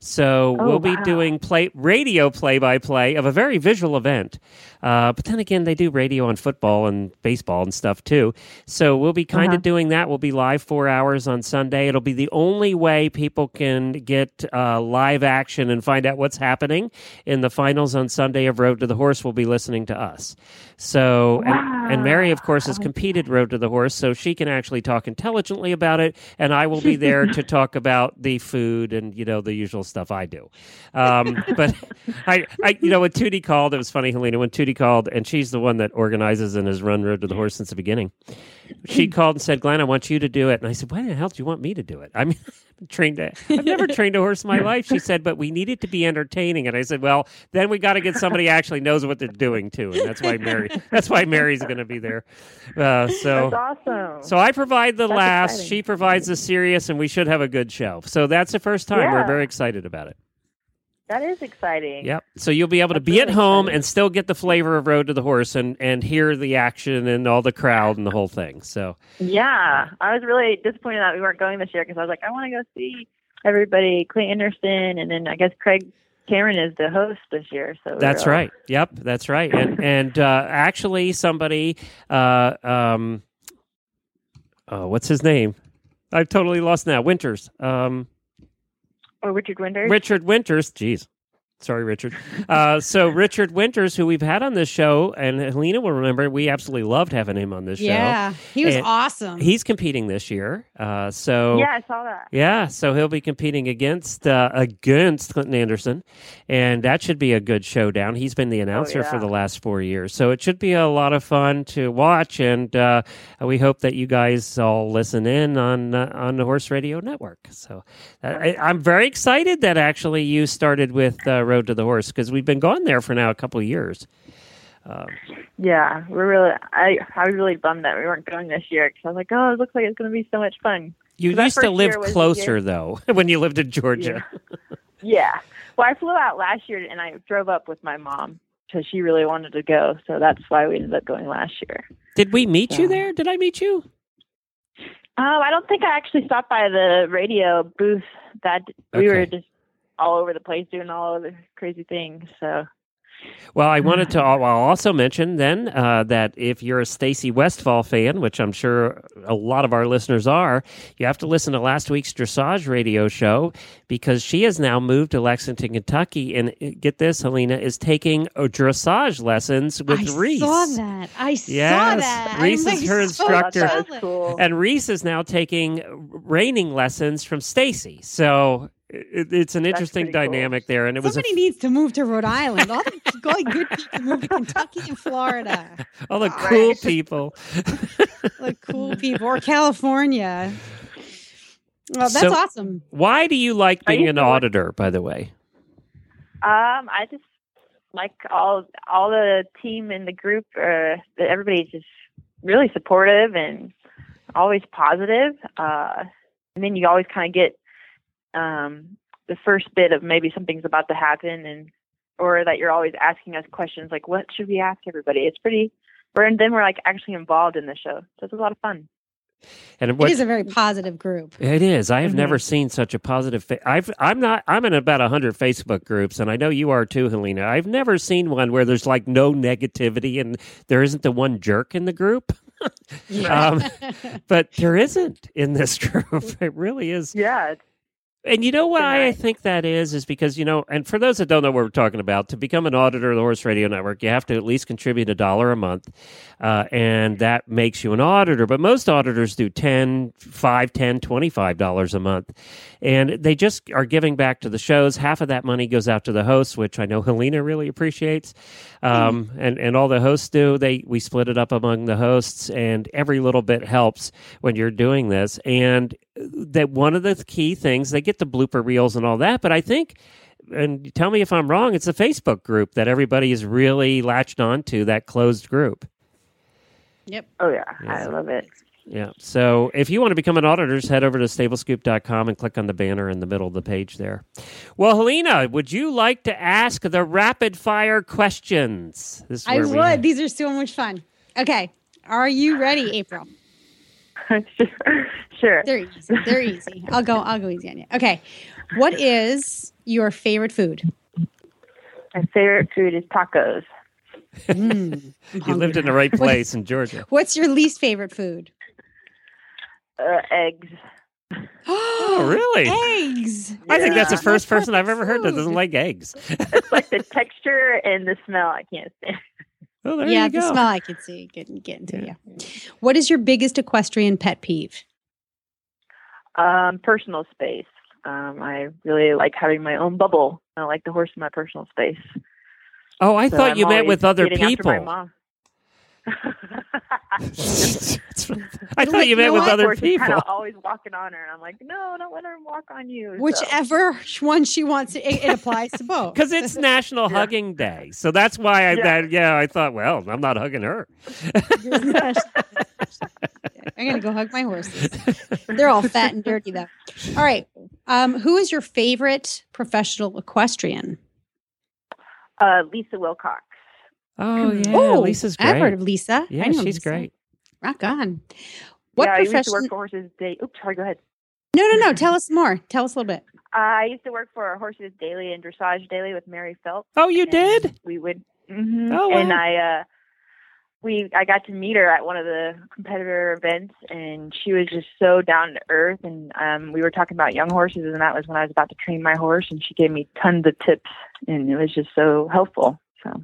So Oh, we'll be wow. doing play radio play by play of a very visual event. Uh, but then again, they do radio on football and baseball and stuff too. So we'll be kind Uh-huh. of doing that. We'll be live four hours on Sunday. It'll be the only way people can get uh, live action and find out what's happening in the finals on Sunday of Road to the Horse. Will be listening to us. So and, and Mary, of course, has competed Road to the Horse, so she can actually talk intelligently about it, and I will be there to talk about the food and you know the usual stuff I do. Um, but I, I, you know, when Tootie called, it was funny, Helena. When Tootie called, and she's the one that organizes and has run Road to the Horse since the beginning. She called and said, "Glenn, I want you to do it." And I said, "Why the hell do you want me to do it?" I mean, I'm trained. I've never trained a horse in my life. She said, "But we need it to be entertaining." And I said, "Well, then we got to get somebody actually knows what they're doing too." And that's why Mary. That's why Mary's going to be there. Uh, so. That's awesome. So I provide the That's laughs, exciting. she provides the serious, and we should have a good show. So that's the first time. We're very excited about it. That is exciting. Yep. So you'll be able to That's be at home exciting. and still get the flavor of Road to the Horse and, and hear the action and all the crowd and the whole thing. So Yeah, I was really disappointed that we weren't going this year because I was like, I want to go see everybody, Clay Anderson, and then I guess Craig Cameron is the host this year. So that's all- right. Yep, that's right. And and uh, actually, somebody, uh, um, oh, what's his name? I've totally lost now. Winters. Um, Or Richard Winters. Richard Winters. Jeez. Sorry, Richard. Uh, so Richard Winters, who we've had on this show, and Helena will remember, we absolutely loved having him on this show. Yeah, he was And awesome. He's competing this year. Uh, so yeah, I saw that. yeah, so he'll be competing against uh, against Clinton Anderson, and that should be a good showdown. He's been the announcer for yeah. the last four years, so it should be a lot of fun to watch. And uh, we hope that you guys all listen in on uh, on the Horse Radio Network. So uh, I, I'm very excited that actually you started with uh, Road to the Horse because we've been going there for now a couple of years. Um, Yeah, we're really. I I was really bummed that we weren't going this year because I was like, oh, it looks like it's going to be so much fun. you used to live year was the closer though when you lived in Georgia. Yeah. Well, I flew out last year and I drove up with my mom because she really wanted to go, so that's why we ended up going last year. Did we meet you there? Did I meet you? Um, I don't think I actually stopped by the radio booth. That we were just all over the place doing all of the crazy things. So Well, I wanted to I'll also mention then uh, that if you're a Stacy Westfall fan, which I'm sure a lot of our listeners are, you have to listen to last week's dressage radio show because she has now moved to Lexington, Kentucky, and uh, get this, Helena is taking uh, dressage lessons with I Reese. I saw that. I saw that. Reese I'm, is like, her so instructor. jealous. cool. And Reese is now taking reining lessons from Stacy. So it, it's an interesting pretty cool. dynamic there, and it was Somebody needs to move to Rhode Island. All the going good people move to Kentucky and Florida. all the cool people. Like cool people or California. Well, that's So- awesome. Why do you like being used an to auditor? By the way, Um, I just like all all the team in the group. Uh, everybody's just really supportive and always positive. Uh, and then you always kind of get um, the first bit of maybe something's about to happen, and or that you're always asking us questions like, "What should we ask everybody?" It's pretty. We're and then we're like actually involved in the show, so it's a lot of fun. and what it is a very positive group. It is. I have Mhm. never seen such a positive. Fa- I've. I'm not. I'm in about hundred Facebook groups, and I know you are too, Helena. I've never seen one where there's like no negativity and there isn't the one jerk in the group. um, but there isn't in this group. It really is. Yeah, it's And you know why I think that is? Is because, you know, and for those that don't know what we're talking about, to become an auditor of the Horse Radio Network, you have to at least contribute a dollar a month. Uh, and that makes you an auditor. But most auditors do 10, 5, 10, $25 a month. And they just are giving back to the shows. Half of that money goes out to the hosts, which I know Helena really appreciates. Um, and, and all the hosts do. They we split it up among the hosts, and every little bit helps when you're doing this. And that one of the key things they get the blooper reels and all that, but I think. And tell me if I'm wrong. It's a Facebook group that everybody is really latched onto. That closed group. Yep. oh yeah, Yeah. I love it. Yeah. So if you want to become an auditor, just head over to stablescoop.com and click on the banner in the middle of the page there. Well, Helena, would you like to ask the rapid fire questions? This is I where we- would. These are so much fun. Okay. Are you ready, April? sure, sure. They're easy. They're easy. I'll go I'll go easy on you. Okay. What is your favorite food? My favorite food is tacos. Mm, You lived in the right place in Georgia. What's your least favorite food? Uh, eggs. Oh, really? Eggs. I think that's the first person I've ever heard that doesn't like eggs. It's like the texture and the smell I can't stand. Oh, there yeah, you the smell I could see getting getting to Yeah. you. What is your biggest equestrian pet peeve? Um, personal space. Um, I really like having my own bubble. I like the horse in my personal space. Oh, I So thought I'm you met with other getting after my people. Mom. I Like, thought you you met know with what? other Horse is people. kind of always walking on her, and I'm like, no, don't let her walk on you. So- Whichever one she wants, it, it applies to both. Because it's National Yeah. Hugging Day, so that's why I Yeah. that, yeah I thought well I'm not hugging her. I'm gonna go hug my horses. They're all fat and dirty though. All right. Um, who is your favorite professional equestrian? uh, Lisa Wilcox. Oh yeah, Oh, Lisa's great. I've heard of Lisa. Yeah, I know she's Lisa. great. Rock on. What yeah, I used to work for Horses Day. Oops, sorry. Go ahead. no, no, no. Tell us more. Tell us a little bit. Uh, I used to work for Horses Daily and Dressage Daily with Mary Phelps. Oh, you and did? We would. hmm Oh, And. I, uh, we, I got to meet her at one of the competitor events, and she was just so down to earth. And um, we were talking about young horses, and that was when I was about to train my horse, and she gave me tons of tips, and it was just so helpful. So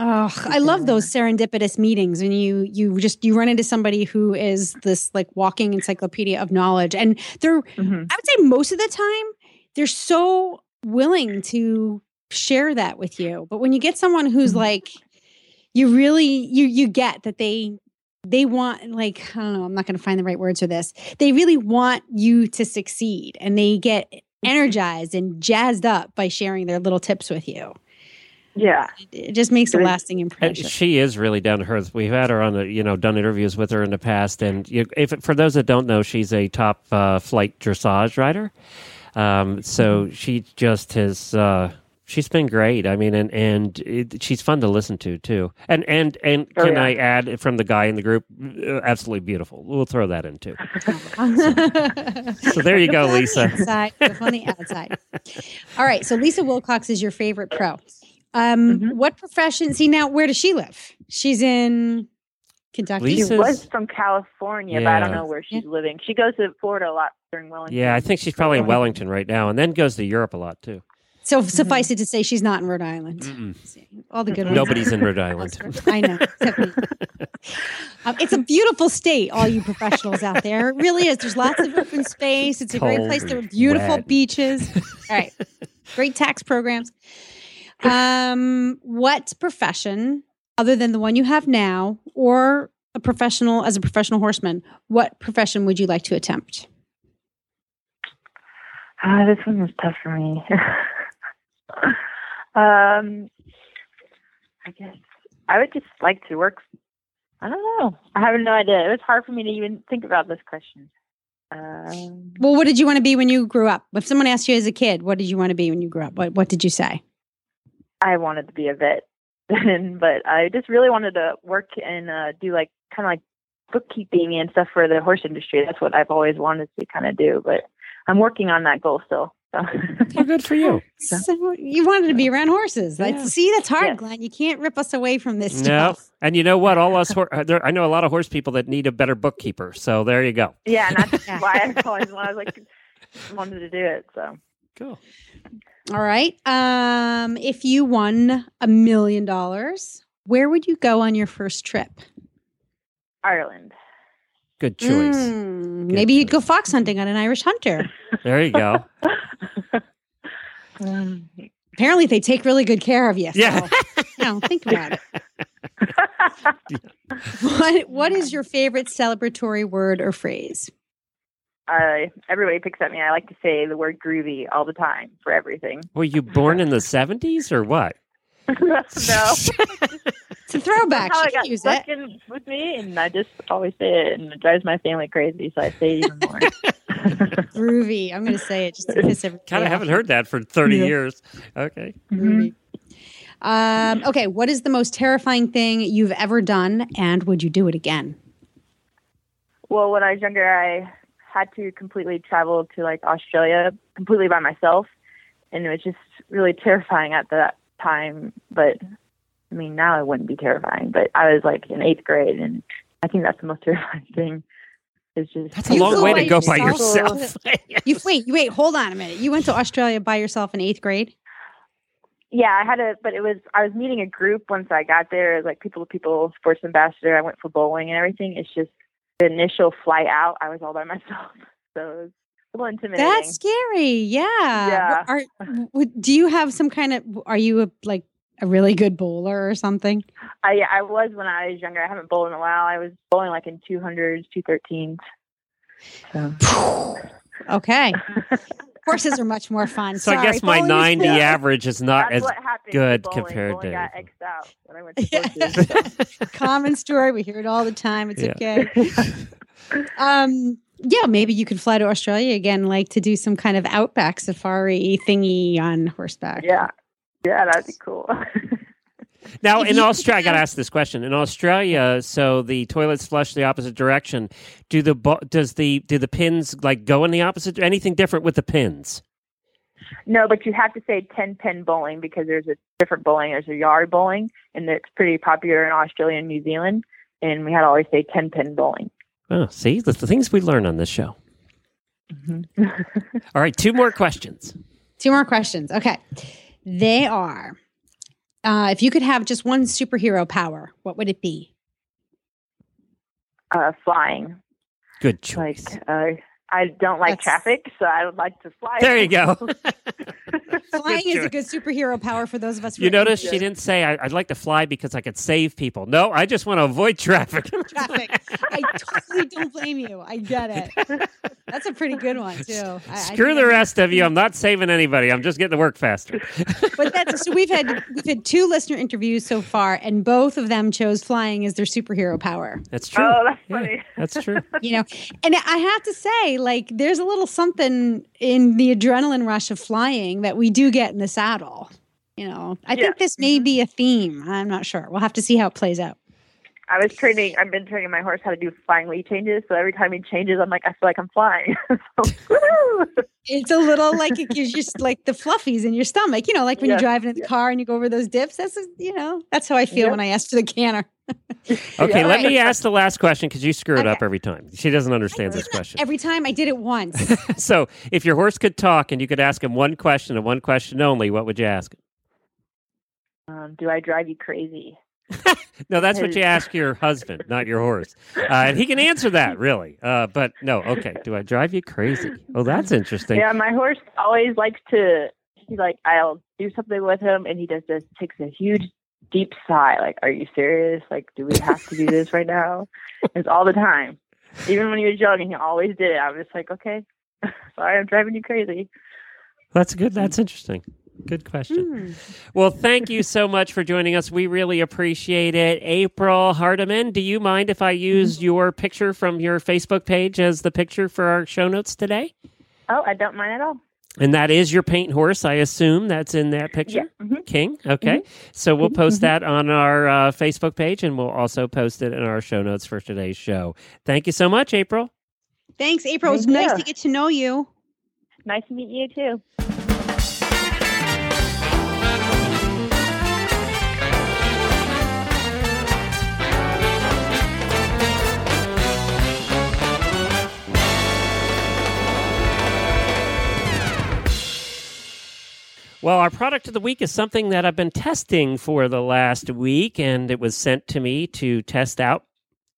Oh, I love those serendipitous meetings when you you just you run into somebody who is this like walking encyclopedia of knowledge, and they're mhm. I would say most of the time they're so willing to share that with you. But when you get someone who's Mhm. like, you really you you get that they they want like I don't know. I'm not going to find the right words for this. They really want you to succeed, and they get energized and jazzed up by sharing their little tips with you. Yeah. It just makes a It is- lasting And impression. she is really down to earth. We've had her on the, you know, done interviews with her in the past, and you, if for those that don't know, she's a top uh, flight dressage rider. Um, so Mm-hmm. she just has. Uh, she's been great. I mean, and and it, she's fun to listen to too. And and and Oh, can yeah. I add from the guy in the group? uh, Absolutely beautiful. We'll throw that in too. So there you go, Lisa. outside, look on the outside. All right. So Lisa Wilcox is your favorite pro. Um, Mhm. What profession? See now, where does she live? She's in Kentucky. She was from California, but I don't know where she's living. She goes to Florida a lot during Wellington. Yeah, I think she's probably in Wellington right now, and then goes to Europe a lot too. So suffice it to say, she's not in Rhode Island. Mm-mm. All the good ones. Nobody's in Rhode Island. I know. Um, it's a beautiful state, all you professionals out there. It really is. There's lots of open space. It's a great place. There are beautiful wet. beaches. All right. Great tax programs. Um, what profession, other than the one you have now, or a professional as a professional horseman, what profession would you like to attempt? Ah, this one was tough for me. um, I guess I would just like to work. I don't know. I have no idea. It was hard for me to even think about this question. Um, Well, what did you want to be when you grew up? If someone asked you as a kid, what did you want to be when you grew up? What What did you say? I wanted to be a vet, and but I just really wanted to work and uh, do like kind of like bookkeeping and stuff for the horse industry. That's what I've always wanted to kind of do, but I'm working on that goal still. So. Well, good for you. So you wanted to be around horses. That's, Yeah. See, that's hard, Yes. Glenn. You can't rip us away from this No, stuff. and you know what? All us, hor- uh, there, I know a lot of horse people that need a better bookkeeper. So there you go. yeah, and that's Yeah. why I always I was like wanted to do it. So Cool. All right. Um, if you won a million dollars, where would you go on your first trip? Ireland. Good choice. Mm, maybe you'd go fox hunting on an Irish hunter. There you go. Apparently, they take really good care of you. So, Yeah. you know, think about it. What What is your favorite celebratory word or phrase? Uh, everybody picks at me. I like to say the word groovy all the time for everything. Were you born in the seventies or what? no. It's a throwback. How She I can got use stuck it. in with me, and I just always say it, and it drives my family crazy, so I say it even more. Groovy. I'm going to say it just to piss everybody Kind of haven't heard that for thirty Yeah. years. Okay. Groovy. Um, okay, what is the most terrifying thing you've ever done, and would you do it again? Well, when I was younger, I had to completely travel to like Australia completely by myself, and it was just really terrifying at that time. But I mean, now it wouldn't be terrifying. But I was like in eighth grade, and I think that's the most terrifying thing. Is just That's a long way to go by yourself? yourself. You wait, you wait, hold on a minute. You went to Australia by yourself in eighth grade. Yeah, I had a, but it was I was meeting a group once I got there, it was like people to people sports ambassador. I went for bowling and everything. It's just the initial flight out, I was all by myself, so it was a little intimidating. That's scary. Yeah. Yeah. Are, do you have some kind of? Are you a, like a really good bowler or something? I yeah, I was when I was younger. I haven't bowled in a while. I was bowling like in two hundreds, two thirteens. So Okay. Horses are much more fun. So I guess my bowling ninety fun. average is not that's as what happened. good with bowling. compared bowling to- got X'd out when I went to Common story. We hear it all the time. It's Yeah. okay. Um, yeah, maybe you could fly to Australia again, like to do some kind of outback safari thingy on horseback. yeah, yeah, that'd be cool. Now, in you Australia, I got to ask this question. In Australia, so the toilets flush the opposite direction. Do the does the do the pins like go in the opposite? Anything different with the pins? No, but you have to say 10 pin bowling because there's a different bowling. There's a yard bowling, and it's pretty popular in Australia and New Zealand. And we had to always say 10 pin bowling. Oh, see, that's the things we learn on this show. Mm-hmm. All right, two more questions. Two more questions. Okay. They are uh, if you could have just one superhero power, what would it be? uh, flying. Good choice. Like, uh, I don't like That's- traffic, so I would like to fly. there you go. Flying is a good superhero power for those of us. You are notice she didn't say I, I'd like to fly because I could save people. No, I just want to avoid traffic. traffic. I totally don't blame you. I get it. That's a pretty good one too. I- I Screw think the rest of you. I'm not saving anybody. I'm just getting to work faster. But that's so we've had we've had two listener interviews so far, and both of them chose flying as their superhero power. That's true. Oh, that's Yeah, funny. that's true. You know, and I have to say, like, there's a little something in the adrenaline rush of flying that we do get in the saddle. You know, I Yeah. think this may mm-hmm. be a theme. I'm not sure. We'll have to see how it plays out. I was training. I've been training my horse how to do flying lead changes. So every time he changes, I'm like, I feel like I'm flying. so! It's a little like it gives you like the fluffies in your stomach. You know, like when Yeah, you're driving in the car and you go over those dips. That's you know, that's how I feel Yeah. when I ask for the canter. Okay, Yeah. let me ask the last question because you screw it up every time. She doesn't understand this question. Every time I did it once. So, if your horse could talk and you could ask him one question and one question only, what would you ask him? um, do I drive you crazy? No, that's what you ask your husband, not your horse. Uh, and he can answer that, really. Uh, but no, okay. Do I drive you crazy? Oh, that's interesting. Yeah, my horse always likes to. He like I'll do something with him, and he just just takes a huge deep sigh. Like, are you serious? Like, do we have to do this right now? It's all the time. Even when he was young, and he always did it. I was just like, okay, sorry, I'm driving you crazy. That's good. That's interesting. Good question. Hmm. Well, thank you so much for joining us. We really appreciate it. April Hardiman, do you mind if I use your picture from your Facebook page as the picture for our show notes today? Oh, I don't mind at all. And that is your paint horse, I assume that's in that picture? Yeah. mhm. King. Okay. So we'll post that on our uh, Facebook page and we'll also post it in our show notes for today's show. Thank you so much, April. Thanks, April. It was Thank nice to get to know you. Nice to meet you too. Well, our product of the week is something that I've been testing for the last week, and it was sent to me to test out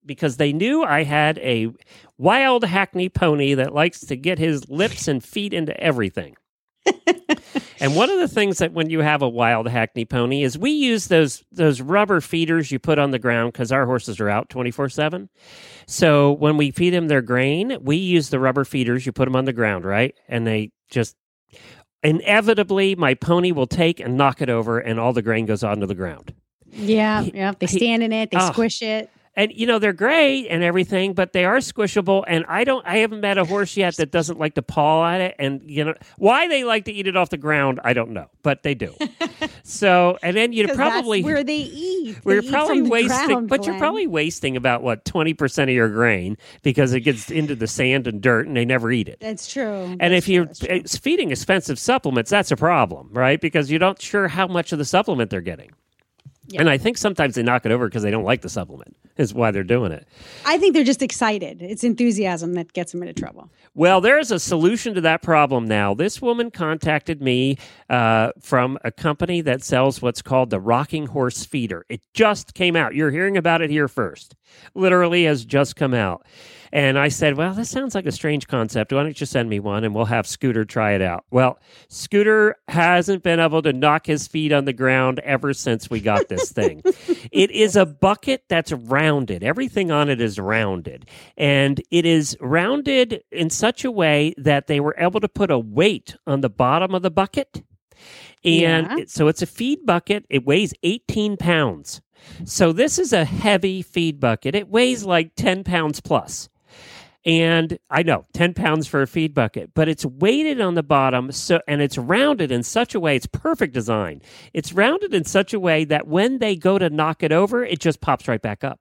because they knew I had a wild hackney pony that likes to get his lips and feet into everything. and one of the things that when you have a wild hackney pony is we use those those rubber feeders you put on the ground because our horses are out 24-7 so when we feed them their grain we use the rubber feeders you put them on the ground right and they just inevitably my pony will take and knock it over and all the grain goes onto the ground Yeah, yeah. They stand in it. They Oh. squish it. And you know they're great and everything but they are squishable and i don't i haven't met a horse yet that doesn't like to paw at it and you know why they like to eat it off the ground i don't know but they do so and then you'd probably where they eat. They we're eat probably wasting ground, but you're probably wasting about what 20% of your grain because it gets into the sand and dirt and they never eat it That's true. and That's if you're it's feeding expensive supplements, that's a problem, right? Because you're not sure how much of the supplement they're getting. Yeah. And I think sometimes they knock it over because they don't like the supplement, is why they're doing it. I think they're just excited. It's enthusiasm that gets them into trouble. Well, there's a solution to that problem now. This woman contacted me uh, from a company that sells what's called the Rocking Horse Feeder. It just came out. You're hearing about it here first. Literally has just come out. And I said, Well, this sounds like a strange concept. Why don't you send me one and we'll have Scooter try it out? Well, Scooter hasn't been able to knock his feet on the ground ever since we got this thing. it is a bucket that's rounded, everything on it is rounded. And it is rounded in such a way that they were able to put a weight on the bottom of the bucket. And Yeah. so it's a feed bucket. It weighs 18 pounds. So this is a heavy feed bucket. It weighs like 10 pounds plus. And I know 10 pounds for a feed bucket, but it's weighted on the bottom so and it's rounded in such a way it's perfect design. It's rounded in such a way that when they go to knock it over, it just pops right back up.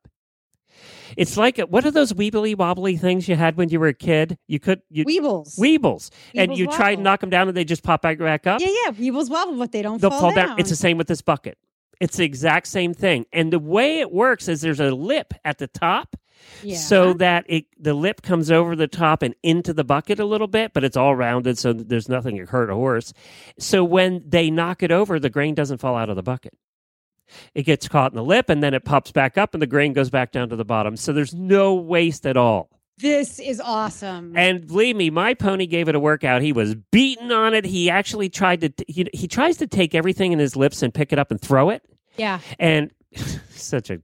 It's like what are those weebly wobbly things you had when you were a kid? You could you Weebles. weebles, and Weebles you try to knock them down and they just pop back back up. yeah, yeah. Weebles wobble, but they don't They'll fall, fall down. It's the same with this bucket. It's the exact same thing. And the way it works is there's a lip at the top yeah. so that it the lip comes over the top and into the bucket a little bit, but it's all rounded so there's nothing to hurt a horse. So when they knock it over, the grain doesn't fall out of the bucket. It gets caught in the lip and then it pops back up and the grain goes back down to the bottom. So there's no waste at all. This is awesome. And believe me, my pony gave it a workout. He was beaten on it. He actually tried to. He, he tries to take everything in his lips and pick it up and throw it. yeah. And such a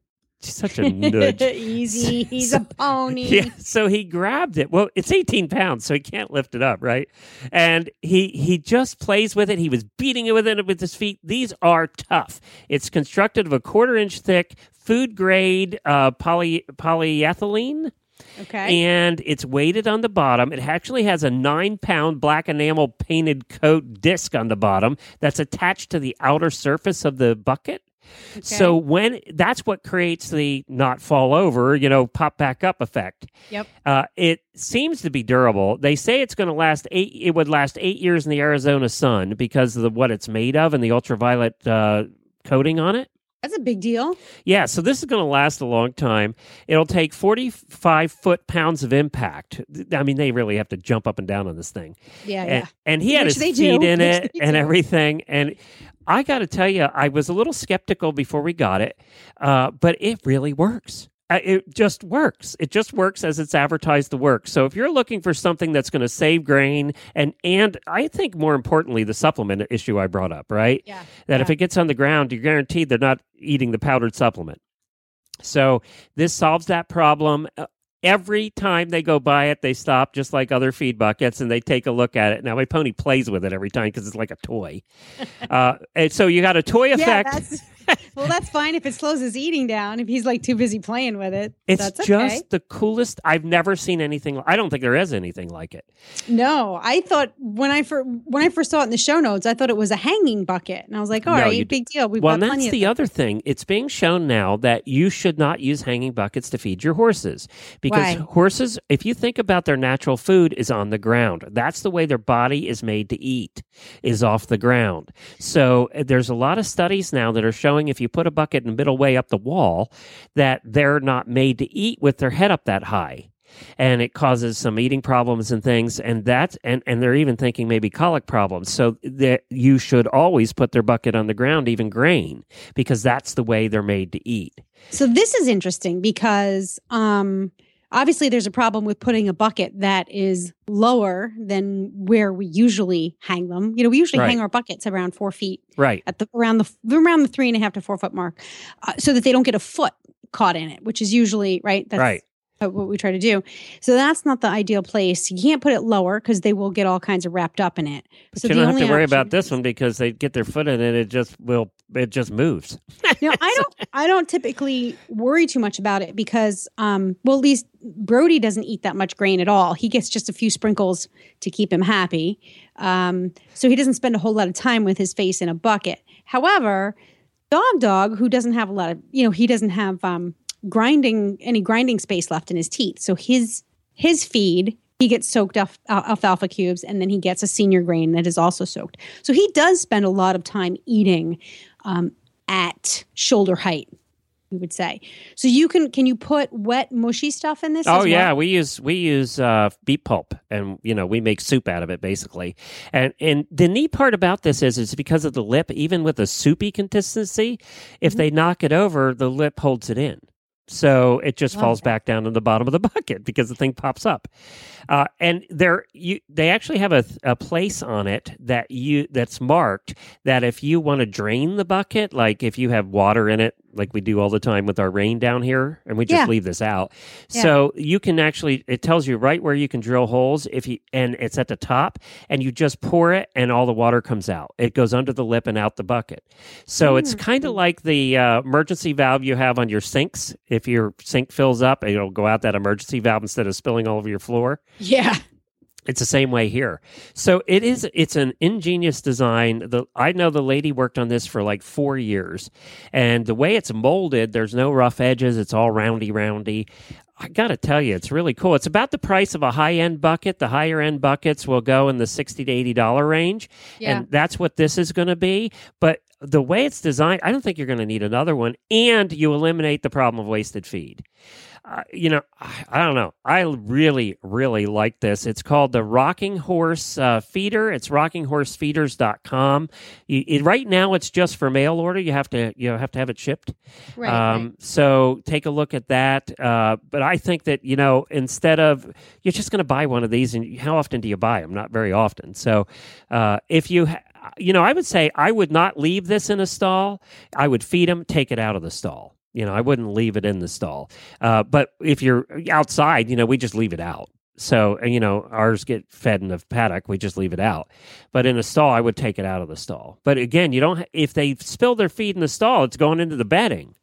such a nudge. Easy. He's a pony. Yeah, so he grabbed it. Well, it's 18 pounds, so he can't lift it up, right? And he he just plays with it. He was beating it with it with his feet. These are tough. It's constructed of a quarter inch thick, food grade uh, poly polyethylene. Okay. And it's weighted on the bottom. It actually has a nine pound black enamel painted coat disc on the bottom that's attached to the outer surface of the bucket. So when that's what creates the not fall over, you know, pop back up effect. Yep. Uh, it seems to be durable. They say it's going to last eight. It would last eight years in the Arizona sun because of the, what it's made of and the ultraviolet uh, coating on it. That's a big deal. Yeah, so this is going to last a long time. It'll take 45 foot pounds of impact. I mean, they really have to jump up and down on this thing. Yeah, And, yeah. and he had Which his feet do. in Which it and do. everything. And I got to tell you, I was a little skeptical before we got it, uh, but it really works. Uh, it just works. It just works as it's advertised to work. So if you're looking for something that's going to save grain and and I think more importantly the supplement issue I brought up, right? Yeah. that if it gets on the ground, you're guaranteed they're not eating the powdered supplement. So this solves that problem. Uh, Every time they go by it, they stop just like other feed buckets and they take a look at it. Now, my pony plays with it every time because it's like a toy. uh, and so you got a toy Yeah, effect. that's well, that's fine if it slows his eating down. If he's like too busy playing with it, it's that's okay. just the coolest. I've never seen anything. I don't think there is anything like it. No, I thought when I first when I first saw it in the show notes, I thought it was a hanging bucket, and I was like, "All No, right, big deal." We've well, got that's the other thing. It's being shown now that you should not use hanging buckets to feed your horses because Why? horses, if you think about their natural food, is on the ground. That's the way their body is made to eat, is off the ground. So uh, there's a lot of studies now that are showing if you put a bucket in the middle way up the wall, that they're not made to eat with their head up that high. And it causes some eating problems and things and that and and they're even thinking maybe colic problems. So that you should always put their bucket on the ground even grain because that's the way they're made to eat. So this is interesting because um obviously there's a problem with putting a bucket that is lower than where we usually hang them. You know, we usually Right. hang our buckets around four feet right at the around the around the three and a half to four foot mark, uh, so that they don't get a foot caught in it, which is usually right. That's Right. What we try to do. So that's not the ideal place. You can't put it lower because they will get all kinds of wrapped up in it. but so you the don't have to worry option about this one because they get their foot in it it just will it just moves No, I don't. I don't typically worry too much about it because, um, well, at least Brody doesn't eat that much grain at all. He gets just a few sprinkles to keep him happy, um, so he doesn't spend a whole lot of time with his face in a bucket. However, Dog Dog, who doesn't have a lot of, you know, he doesn't have um, grinding any grinding space left in his teeth, so his his feed. He gets soaked off alfalfa cubes, and then he gets a senior grain that is also soaked. So he does spend a lot of time eating um, at shoulder height we would say so you can can you put wet mushy stuff in this Oh as well? yeah, we use we use uh, beet pulp, and you know we make soup out of it basically. And and the neat part about this is is because of the lip, even with a soupy consistency, if Mm-hmm. they knock it over, the lip holds it in. So it just Love falls that. back down to the bottom of the bucket because the thing pops up. Uh, and there, you they actually have a, a place on it that you that's marked that if you want to drain the bucket, like if you have water in it, like we do all the time with our rain down here, and we just Yeah. leave this out. Yeah. So you can actually it tells you right where you can drill holes if you and it's at the top and you just pour it and all the water comes out. It goes under the lip and out the bucket. So it's kind of like the uh, emergency valve you have on your sinks. If your sink fills up, it'll go out that emergency valve instead of spilling all over your floor. yeah It's the same way here. So it is it's an ingenious design. The I know the lady worked on this for like 4 years. And the way it's molded, there's no rough edges, it's all roundy roundy. I got to tell you, it's really cool. It's about the price of a high-end bucket. The higher-end buckets will go in the 60 to 80 dollar range, Yeah. and that's what this is going to be, but the way it's designed, I don't think you're going to need another one and you eliminate the problem of wasted feed. Uh, you know, I, I don't know. I really, really like this. It's called the Rocking Horse uh, Feeder. It's rockinghorsefeeders.com. You, it, right now, it's just for mail order. You have to you know, have to have it shipped. Right. um, right. So take a look at that. Uh, but I think that you know, instead of you're just going to buy one of these, and how often do you buy them? Not very often. So uh, if you ha- you know, I would say I would not leave this in a stall. I would feed them, take it out of the stall. You know, I wouldn't leave it in the stall. Uh, but if you're outside, you know, we just leave it out. So, you know, ours get fed in the paddock. We just leave it out. But in a stall, I would take it out of the stall. But again, you don't, if they spill their feed in the stall, it's going into the bedding.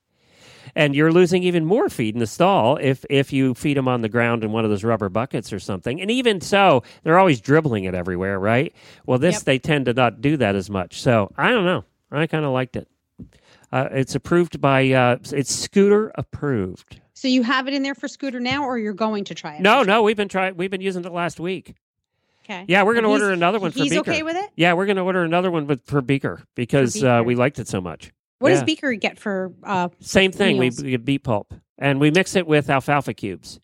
And you're losing even more feed in the stall if, if you feed them on the ground in one of those rubber buckets or something. And even so, they're always dribbling it everywhere, right? Well, this, Yep. they tend to not do that as much. So I don't know. I kind of liked it. Uh, it's approved by, uh, it's scooter approved. So you have it in there for Scooter now, or you're going to try it? No, no, we've been trying. We've been using it last week. Okay. Yeah, we're going to order another one for He's Beaker. okay with it. Yeah, we're going to order another one with, for Beaker because For Uh, we liked it so much. What does Beaker get for? Uh, Same thing. We, Meals. we get beet pulp and we mix it with alfalfa cubes.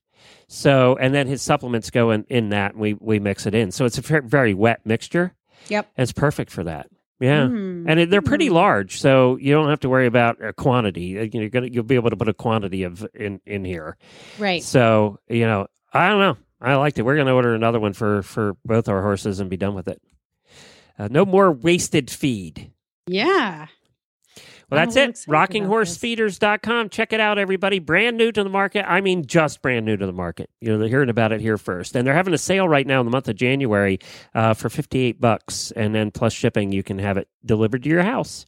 So and then his supplements go in, in that and we we mix it in. So it's a very wet mixture. Yep. And it's perfect for that. Yeah. mm, And it, they're pretty Mm. large, so you don't have to worry about a quantity. Uh, You're gonna you'll be able to put a quantity of in in here. right. So you know, I don't know. I liked it. We're going to order another one for for both our horses and be done with it. Uh, no more wasted feed. Yeah. Well, that's it. excited about this. RockingHorseFeeders.com. Check it out, everybody. Brand new to the market. I mean, just brand new to the market. You know, they're hearing about it here first. And they're having a sale right now in the month of January uh, for 58 bucks. And then plus shipping, you can have it delivered to your house.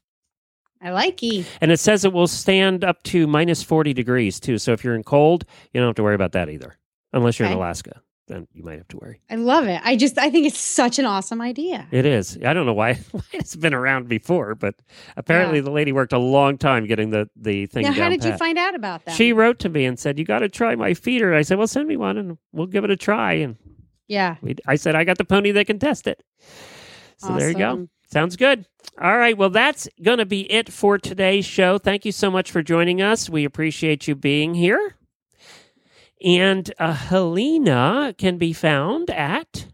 I like it. And it says it will stand up to minus 40 degrees, too. So if you're in cold, you don't have to worry about that either, unless you're in Alaska. Then you might have to worry. I love it. I just I think it's such an awesome idea. It is. I don't know why, why it's been around before, but apparently Yeah. the lady worked a long time getting the, the thing Now, how did you find out about that? She wrote to me and said, "You got to try my feeder." I said, "Well, send me one, and we'll give it a try." And yeah. we, I said, "I got the pony that can test it." So there you go. Sounds good. All right. Well, that's going to be it for today's show. Thank you so much for joining us. We appreciate you being here. And uh, Helena can be found at.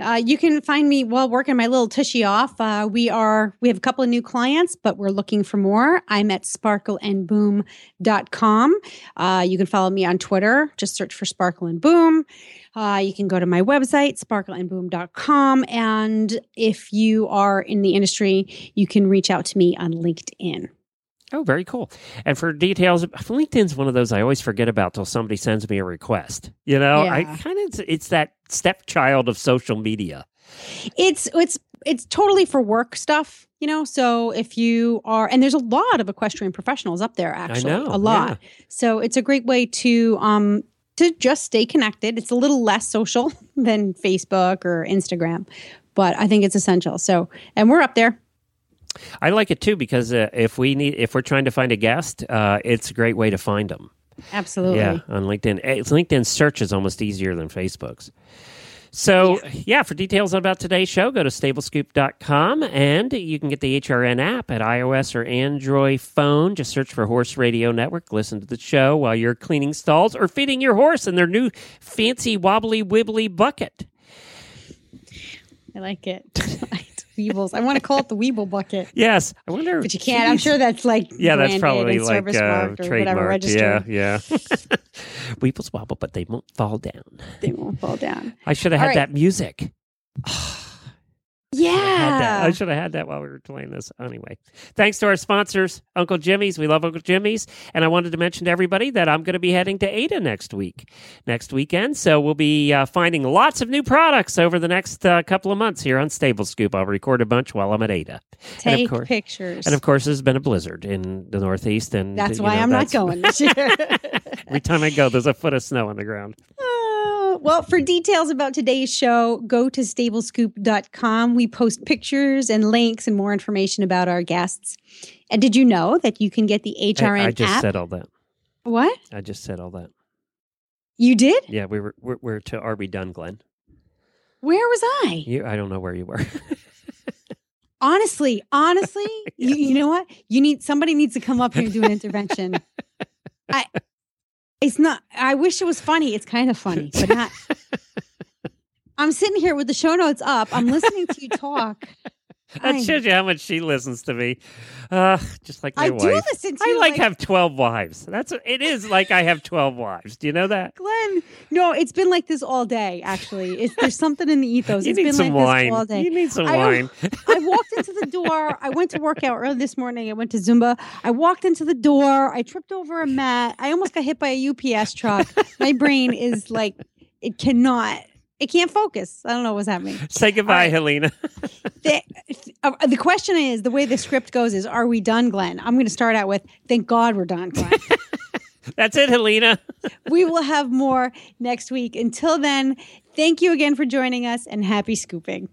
Uh, you can find me while working my little tushy off. Uh, we are we have a couple of new clients, but we're looking for more. I'm at sparkleandboom.com. Uh, you can follow me on Twitter. Just search for Sparkle and Boom. Uh, you can go to my website, sparkleandboom.com. And if you are in the industry, you can reach out to me on LinkedIn. Oh, very cool. And for details, LinkedIn's one of those I always forget about till somebody sends me a request. You know, I kind of it's that stepchild of social media. it's it's it's totally for work stuff you know? So if you are and there's a lot of equestrian professionals up there actually know, a lot. so it's a great way to um to just stay connected. It's a little less social than facebook or instagram but i think it's essential. So and we're up there I like it too because uh, if we need if we're trying to find a guest, uh, it's a great way to find them. absolutely Yeah, on LinkedIn. Eh, It's LinkedIn search is almost easier than Facebook's. So, yeah. for details about today's show, go to stablescoop.com and you can get the HRN app at iOS or Android phone. Just search for Horse Radio Network. Listen to the show while you're cleaning stalls or feeding your horse in their new fancy wobbly wibbly bucket. i like it weebles i want to call it the weeble bucket Yes, I wonder. but you can't i'm sure that's like Yeah, that's probably like uh, whatever Yeah, yeah. Weebles wobble, but they won't fall down. they won't fall down I should have All had right. that music. yeah I should have had that while we were playing this. Anyway, thanks to our sponsors, Uncle Jimmy's. We love Uncle Jimmy's. And I wanted to mention to everybody that I'm going to be heading to Ada next week, next weekend. So we'll be uh, finding lots of new products over the next uh, couple of months here on Stable Scoop. I'll record a bunch while I'm at Ada. and take of course, pictures and of course, there's been a blizzard in the Northeast, and That's why know, I'm not going this year. Every time I go, there's a foot of snow on the ground. Well, for details about today's show, go to stablescoop.com. We post pictures and links and more information about our guests. And did you know that you can get the I, HRN I just app? said all that. what? I just said all that. You did? Yeah, we were we're, we're to RB Dunn, Glenn. Where was I? You, I don't know where you were. Honestly, honestly, you, you know what? You need somebody needs to come up here and do an intervention. I It's not. I wish it was funny. It's kind of funny, but not. I'm sitting here with the show notes up. I'm listening to you talk. That I- shows you how much she listens to me. Uh, just like my I wife. do listen to I you, like, like- have twelve wives. That's it is like I have twelve wives. Do you know that? Glenn, no, it's been like this all day. Actually, it's there's something in the ethos. You It's need been some like wine. this all day. You need some I wine. I walked into the door. I went to work out early this morning. I went to Zumba. I walked into the door. I tripped over a mat. I almost got hit by a UPS truck. My brain is like, it cannot, it can't focus. I don't know what's happening. Say goodbye, right. Helena. The, uh, the question is the way the script goes is, are we done, Glenn? I'm going to start out with, thank God we're done, Glenn. That's it, Helena. we will have more next week. Until then, thank you again for joining us and happy scooping.